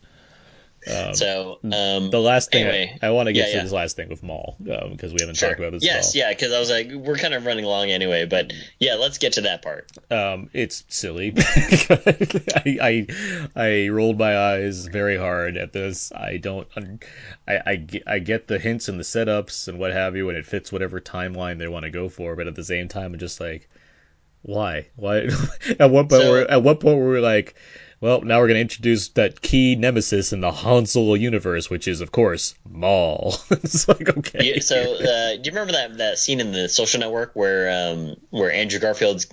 A: Um,
B: So um,
A: the last thing
B: anyway,
A: I, want to get
B: yeah,
A: to
B: yeah.
A: this last thing with Maul because we haven't
B: Sure.
A: talked about this
B: Yes, yeah, because I was like, we're kind of running long anyway, but yeah, let's get to that part.
A: Um, it's silly. I, I I rolled my eyes very hard at this. I don't. I, I get, I get the hints and the setups and what have you, and it fits whatever timeline they want to go for. But at the same time, I'm just like, why? Why? at what point?
B: So-
A: we're, at what point were we like? Well, now we're going to introduce that key nemesis in the Han Solo universe, which is, of course, Maul. it's like, okay.
B: You- so, uh, do you remember that, that scene in the Social Network where um, where Andrew Garfield's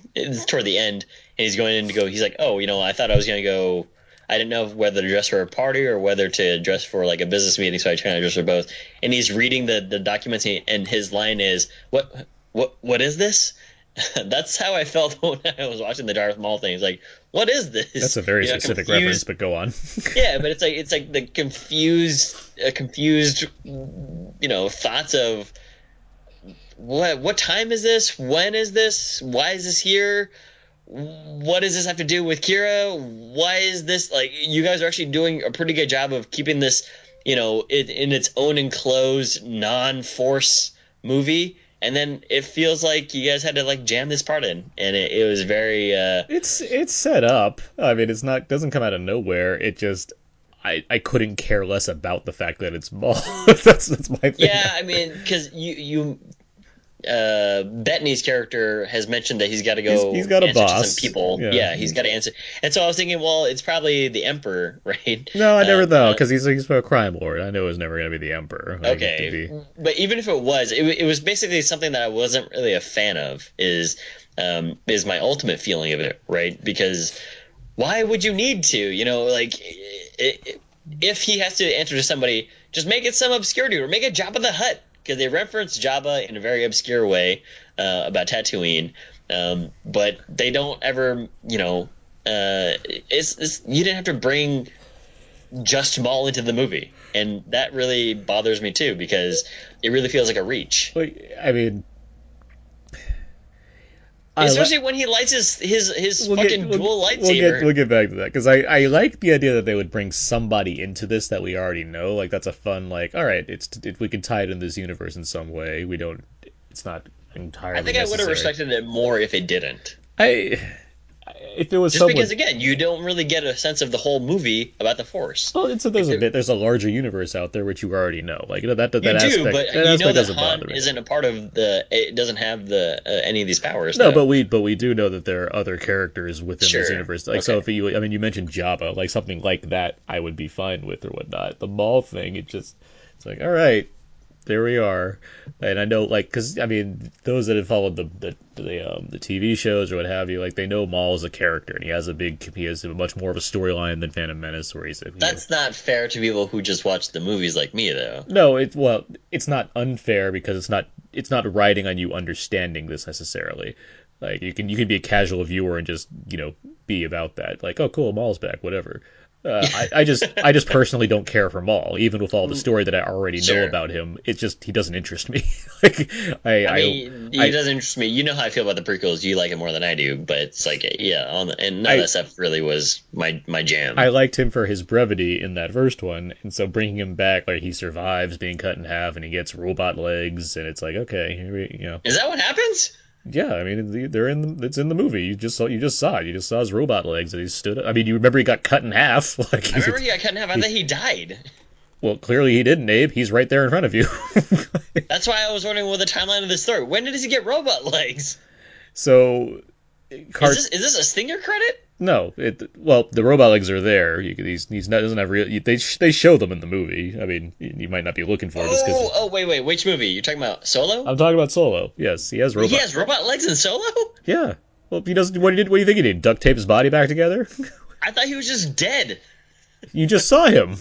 B: toward the end and he's going in to go? He's like, oh, you know, I thought I was going to go. I didn't know whether to dress for a party or whether to dress for like a business meeting, so I tried to dress for both. And he's reading the the documents, and his line is, "What what what is this?" That's how I felt when I was watching the Darth Maul thing. It's like, what is this?
A: That's a very
B: You know,
A: specific
B: confused-
A: reference, but go on.
B: yeah, but it's like it's like the confused, uh, confused, you know, thoughts of what what time is this? When is this? Why is this here? What does this have to do with Qi'ra? Why is this like you guys are actually doing a pretty good job of keeping this, you know, it, in its own enclosed non-force movie, and then it feels like you guys had to like jam this part in, and it, it was very. uh
A: It's it's set up. I mean, it's not doesn't come out of nowhere. It just I I couldn't care less about the fact that it's Maul. that's that's my thing.
B: Yeah, I mean, because you you uh, Bettany's character has mentioned that he's got to go.
A: He's- he's got a boss.
B: some people.
A: Yeah.
B: Yeah, he's got to answer. And so I was thinking, well, it's probably the Emperor, right?
A: No, I never
B: Uh,
A: thought
B: uh,
A: because he's he's a crime lord. I know it was never going to be the Emperor. Like,
B: Okay, but even if it was, it, it was basically something that I wasn't really a fan of. Is um, is my ultimate feeling of it, right? Because why would you need to? You know, like i i if he has to answer to somebody, just make it some obscure dude or make it Jabba the Hutt because they reference Jabba in a very obscure way uh, about Tatooine, um, but they don't ever, you know, uh, it's, it's you didn't have to bring just Maul into the movie, and that really bothers me too because it really feels like a reach,
A: I mean, I li-
B: especially when he lights his his his
A: we'll
B: fucking
A: get, we'll,
B: dual
A: we'll get we'll get back to that because I I like the idea that they would bring somebody into this that we already know. Like that's a fun like all right, it's if we can tie it in this universe in some way. We don't. It's not entirely.
B: I think I would have respected it more if it didn't.
A: I if there was
B: Just
A: someone.
B: because again, you don't really get a sense of the whole movie about the Force.
A: well, it's, there's a
B: if it-
A: bit. There's a larger universe out there which you already know. Like you know that that, that
B: do,
A: aspect.
B: but
A: that
B: you know
A: aspect
B: that
A: doesn't
B: Han isn't a part of the. It doesn't have the uh, any of these powers.
A: No,
B: though.
A: but we but we do know that there are other characters within this universe. Like so, if you I mean you mentioned Jabba, like something like that, I would be fine with or whatnot. The Maul thing, it just it's like all right, there we are, and I know like because I mean those that have followed the the the, um, the TV shows or what have you, like they know Maul is a character and he has a big he has a much more of a storyline than Phantom Menace where he's a,
B: that's not fair to people who just watch the movies like me, though.
A: no, it's well, it's not unfair because it's not it's not riding on you understanding this necessarily. Like you can you can be a casual viewer and just you know be about that. Like oh cool, Maul's back, whatever. Uh, I, I just I just personally don't care for Maul, even with all the story that I already know about him. It just he doesn't interest me. like I,
B: I mean,
A: I-
B: it doesn't interest me. You know how I feel about the prequels. You like it more than I do, but it's like, yeah, on the, and none
A: I-
B: of that stuff really was my my jam.
A: I liked him for his brevity in that first one, and so bringing him back, like he survives being cut in half, and he gets robot legs, and it's like okay, here we, you know,
B: Is that what happens?
A: Yeah, I mean they're in the, it's in the movie. You just saw you just saw it. You just saw his robot legs and he stood. up. I mean, you remember he got cut in half. Like,
B: I remember he got cut in half. I thought he died.
A: well, clearly he didn't. Abe, he's right there in front of you.
B: That's why I was wondering what the timeline of this story. When did he get robot legs?
A: so, Car-
B: Is this is this a stinger credit?
A: No, it well the robot legs are there. You, he's he's not doesn't have real. They they show them in the movie. I mean, you might not be looking for it
B: Oh, oh, wait, wait. Which movie? You're talking about Solo?
A: I'm talking about Solo. Yes, he has robot.
B: he has robot legs in Solo?
A: Yeah. Well, he doesn't. What did? What do you think he did? Duct tape his body back together?
B: I thought he was just dead.
A: you just saw him.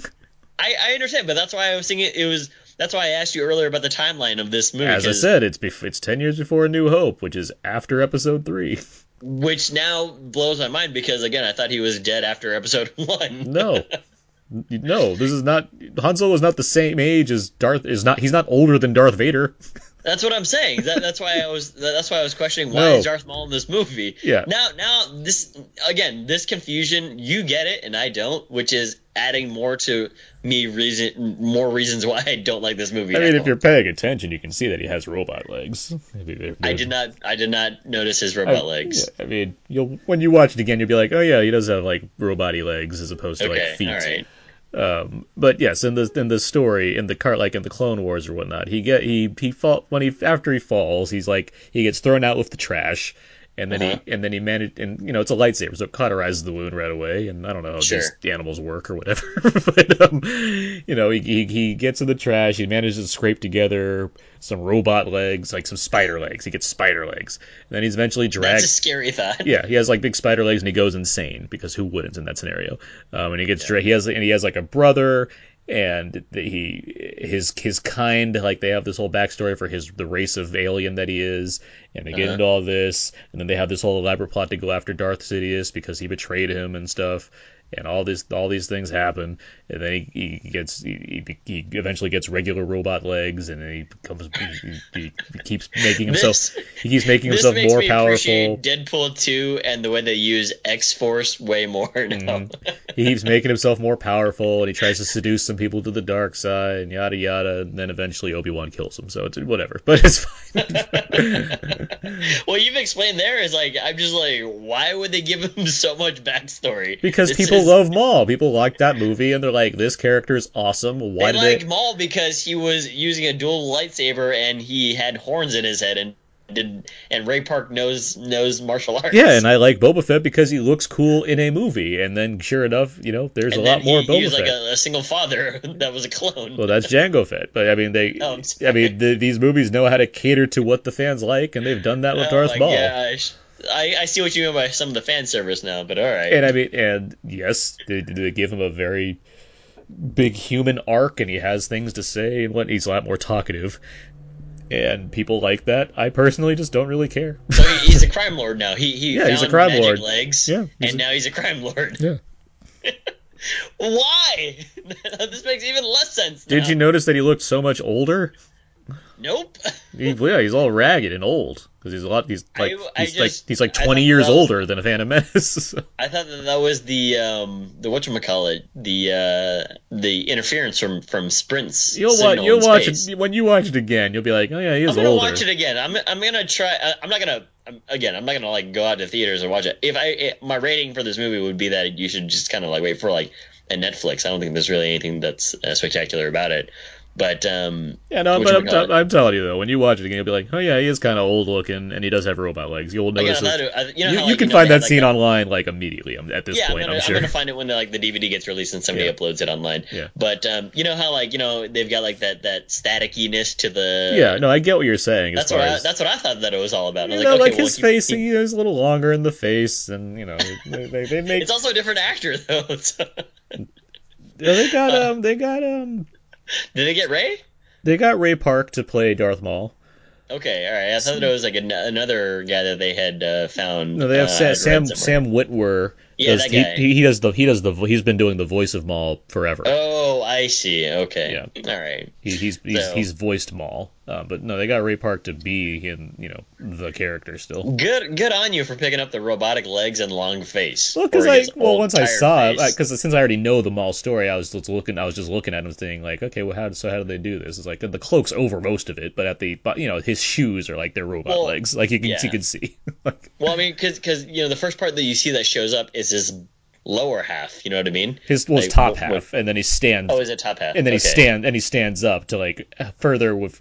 B: I, I understand, but that's why I was thinking it was. That's why I asked you earlier about the timeline of this movie.
A: As I said, it's bef- it's ten years before A New Hope, which is after Episode Three.
B: which now blows my mind because again, I thought he was dead after Episode One.
A: No. No, this is not Han Solo is not the same age as Darth is not he's not older than Darth Vader.
B: That's what I'm saying. That, that's why I was. That's why I was questioning why
A: No.
B: is Darth Maul in this movie?
A: Yeah.
B: Now, now this again, this confusion, you get it and I don't, which is adding more to me reason, more reasons why I don't like this movie.
A: I mean, if you're paying attention, you can see that he has robot legs. I,
B: did not. I did not notice his
A: I-
B: robot legs.
A: yeah, I mean, you'll when you watch it again, you'll be like, oh yeah, he does have like robot legs as opposed to
B: Okay,
A: like feet.
B: all right.
A: Um, but yes, in the in the story in the cart like in the Clone Wars or whatnot, he get he he fall when he after he falls, he's like he gets thrown out with the trash, and then
B: Uh-huh.
A: he and then he managed and you know it's a lightsaber, so it cauterizes the wound right away. And I don't know how
B: Sure.
A: these animals work or whatever, but um, you know he, he he gets in the trash, he manages to scrape together some robot legs, like some spider legs. He gets spider legs, and then he's eventually dragged.
B: That's a scary thought.
A: Yeah, he has like big spider legs and he goes insane because who wouldn't in that scenario? Um, and he gets dra- he has and he has like a brother and he his his kind like they have this whole backstory for his the race of alien that he is and they get
B: Uh-huh.
A: into all this and then they have this whole elaborate plot to go after Darth Sidious because he betrayed him and stuff and all this all these things happen and then he, he gets he, he, he eventually gets regular robot legs and then he becomes he, he, he keeps making himself
B: This-
A: he keeps making himself more powerful
B: Deadpool 2 and the way they use X Force way more now. Mm-hmm.
A: he keeps making himself more powerful and he tries to seduce some people to the dark side and yada yada and then eventually obi-wan kills him so it's whatever but it's fine
B: what you've explained there is like I'm just like, why would they give him so much backstory?
A: because
B: This
A: people
B: is-
A: love maul people like that movie and they're like this character is awesome why
B: They
A: did
B: like
A: they
B: Maul because he was using a dual lightsaber and he had horns in his head and did and Ray Park knows knows martial arts.
A: yeah and i like boba fett because he looks cool in a movie and then sure enough you know there's
B: And
A: a lot more
B: he,
A: boba
B: he was
A: fett
B: like a, a single father that was a clone.
A: well, that's Jango Fett, but I mean, they,
B: Oh,
A: I mean, the, these movies know how to cater to what the fans like, and they've done that with
B: oh
A: Darth
B: my
A: Maul.
B: gosh. I, I see what you mean by some of the fan service now, but all right.
A: And I mean, and yes, they, they give him a very big human arc, and he has things to say, and what he's a lot more talkative, and people like that. I personally just don't really care.
B: So he, he's a crime lord now. He he
A: Yeah, he's a crime lord.
B: legs.
A: Yeah,
B: and
A: a-
B: now he's a crime lord.
A: yeah.
B: Why? this makes even less sense. Now.
A: Did you notice that he looked so much older?
B: Nope.
A: He, yeah, he's all ragged and old because he's a lot. He's like
B: I- I
A: he's like he's like twenty years
B: was-
A: older than a Phantom Menace.
B: I thought that that was the um the whatchamacallit, the uh the interference from from Sprint's.
A: you'll watch. You'll watch it when you watch it again. You'll be like, oh yeah, he is
B: I'm gonna
A: older.
B: watch it again. I'm I'm gonna try. I- I'm not gonna. Again, I'm not gonna like go out to theaters and watch it. If I it, my rating for this movie would be that you should just kind of like wait for like a Netflix. I don't think there's really anything that's uh, spectacular about it. But um,
A: Yeah, no, but I'm, t- I'm telling you though, when you watch it again, you'll be like, oh yeah, he is kind of old looking, and he does have robot legs. You'll notice. This-
B: thought I, you know
A: you,
B: how,
A: you can
B: know,
A: find that
B: had,
A: scene
B: like,
A: online like immediately. um, At this
B: yeah,
A: point,
B: I'm gonna,
A: I'm sure.
B: I'm gonna find it when the, like the DVD gets released and somebody
A: Yeah.
B: uploads it online.
A: Yeah.
B: But um, you know how like you know they've got like that that staticiness to the
A: yeah, no, I get what you're saying. As
B: That's
A: far
B: what I,
A: as
B: that's what I thought that it was all about.
A: You know,
B: like,
A: like,
B: okay, well,
A: his
B: he-
A: face,
B: he-
A: he is a little longer in the face, and you know, they, they, they make.
B: it's also a different actor though. so-
A: Yeah, they got um, they got um,
B: Did they get Ray?
A: they got Ray Park to play Darth Maul.
B: Okay, all right. I thought it was like an- another guy that they had uh, found.
A: No, they have
B: uh,
A: Sa- Sam. Sam Witwer.
B: Yeah,
A: does,
B: that guy.
A: He, he does the he does the he's been doing the voice of Maul forever.
B: Oh, I see. Okay.
A: Yeah.
B: All right.
A: He, he's he's,
B: So-
A: he's voiced Maul, uh, but no, they got Ray Park to be in you know the character still.
B: Good, good on you for picking up the robotic legs and long face.
A: Well, because I well once I saw
B: face.
A: because since I already know the Maul story, I was just looking I was just looking at him thinking like, okay, well how so how do they do this? It's like the cloak's over most of it, but at the you know his shoes are like their robot
B: Well,
A: legs, like you can
B: yeah.
A: you can see. like,
B: Well, I mean, because you know the first part that you see that shows up is his lower half. You know what I mean?
A: his well, his
B: Like,
A: top
B: wh-
A: half, and then he stands
B: Oh, is it top half?
A: and then he stand and he stands up to like further with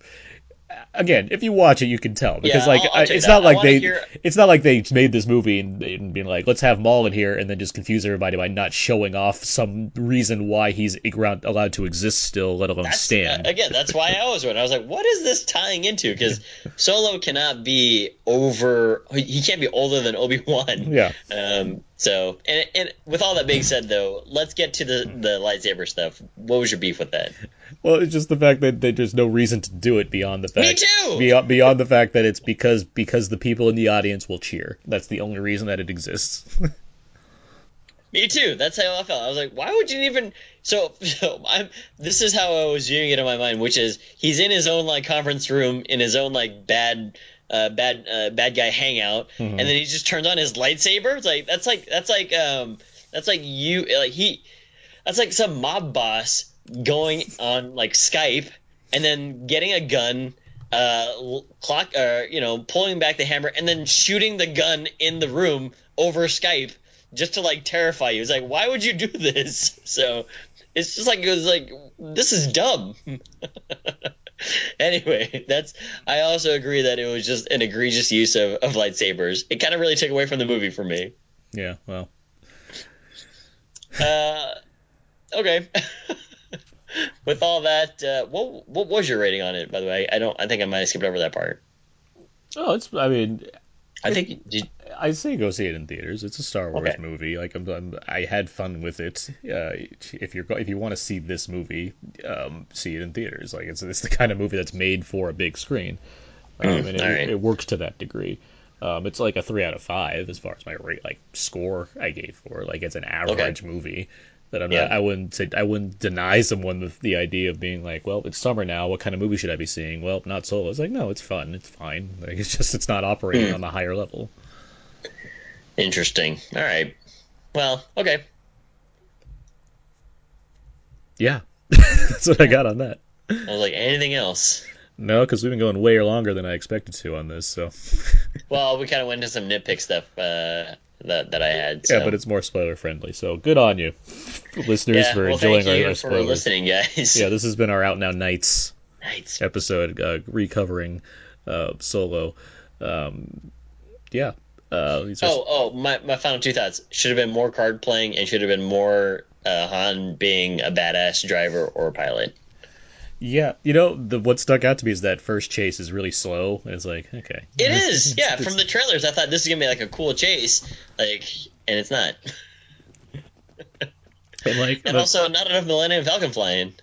A: again, if you watch it, you can tell because
B: Yeah,
A: like
B: I'll- I'll
A: I- it's
B: that.
A: not like they
B: hear-
A: it's not like they made this movie and, and being like let's have Maul in here and then just confuse everybody by not showing off some reason why he's allowed to exist still, let alone
B: That's,
A: stand.
B: uh, again, that's why I always went. I was like, what is this tying into? Because Solo cannot be over. He can't be older than Obi Wan.
A: Yeah.
B: Um. So, and, and with all that being said, though, let's get to the the lightsaber stuff. What was your beef with that?
A: Well, it's just the fact that, that there's no reason to do it beyond the fact Me
B: too!
A: beyond beyond the fact that it's because because the people in the audience will cheer. That's the only reason that it exists.
B: Me too. That's how I felt. I was like, why would you even? So, so I'm. This is how I was viewing it in my mind, which is he's in his own like conference room in his own like bad, uh, bad, uh, bad guy hangout, and then he just turns on his lightsaber. It's like that's like that's like um that's like you like he that's like some mob boss going on like Skype and then getting a gun. Uh, clock, uh, you know, pulling back the hammer and then shooting the gun in the room over Skype just to like terrify you. It's like, why would you do this? So it's just like it was like this is dumb. anyway, that's. I also agree that it was just an egregious use of, of lightsabers. It kind of really took away from the movie for me.
A: yeah, well,
B: Uh, okay. With all that, uh, what what was your rating on it? By the way, I don't. I think I might have skipped over that part.
A: oh, it's. I mean,
B: I think did,
A: I say go see it in theaters. It's a Star Wars
B: Okay.
A: movie. Like I'm, I'm, I had fun with it. Uh, if you're if you want to see this movie, um, see it in theaters. Like it's it's the kind of movie that's made for a big screen, um, and it,
B: alright.
A: it works to that degree. Um, it's like a three out of five as far as my rate, like score I gave for. it. Like it's an average movie. That I'm not. I wouldn't say. I wouldn't deny someone the, the idea of being like, well, it's summer now. What kind of movie should I be seeing? Well, not Solo. It's like, no, it's fun. It's fine. Like it's just it's not operating
B: Hmm.
A: on the higher level.
B: interesting. All right. Well, okay.
A: Yeah, that's what I got on that.
B: I was like, anything else?
A: No, because we've been going way longer than I expected to on this. So
B: Well, we kind of went into some nitpick stuff uh, that that I had. So.
A: yeah, but it's more spoiler friendly. So good on you, listeners,
B: yeah.
A: for
B: well,
A: enjoying
B: thank you
A: our, our
B: for listening, guys.
A: Yeah, this has been our Out Now Nights
B: Nice.
A: episode, uh, recovering uh, Solo. Um, yeah. Uh, are-
B: Oh, oh, my, my final two thoughts. Should have been more card playing and should have been more uh, Han being a badass driver or pilot.
A: Yeah. You know, the what stuck out to me is that first chase is really slow, it's like, okay,
B: It is, yeah. From the trailers, I thought this is gonna be like a cool chase, like, and it's not.
A: and like,
B: And
A: the-
B: also, not enough Millennium Falcon flying.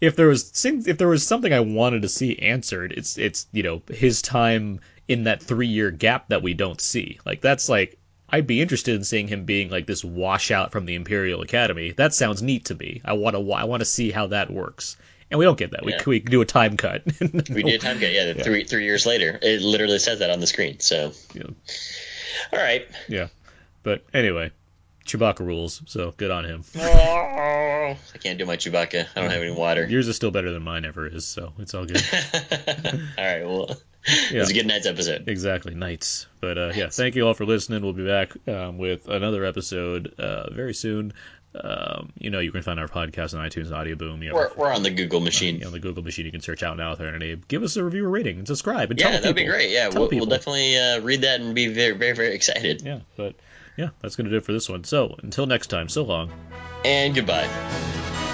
A: if there was if there was something I wanted to see answered, it's it's you know his time in that three year gap that we don't see. Like that's like I'd be interested in seeing him being like this washout from the Imperial Academy. That sounds neat to me. I want to I want to see how that works. And we don't get that. We
B: Yeah.
A: we do a time cut.
B: We did a time cut, yeah, Three three years later, it literally says that on the screen. So,
A: Yeah.
B: all right.
A: Yeah. But anyway, Chewbacca rules. So good on him.
B: I can't do my Chewbacca. I don't have any water.
A: Yours is still better than mine ever is. So it's all good.
B: all right. Well, it was a good night's episode.
A: Exactly, nights. But uh, yeah, thank you all for listening. We'll be back um, with another episode uh, very soon. Um, you know, you can find our podcast on iTunes Audio Boom. You
B: We're, we're on the Google machine.
A: on the Google machine, you can search out now with our name. Give us a review or rating and subscribe and.
B: Yeah, that'd be great. Yeah, we'll, we'll definitely uh, read that and be very, very, very excited.
A: Yeah, but yeah, that's gonna do it for this one. So until next time, so long.
B: And goodbye.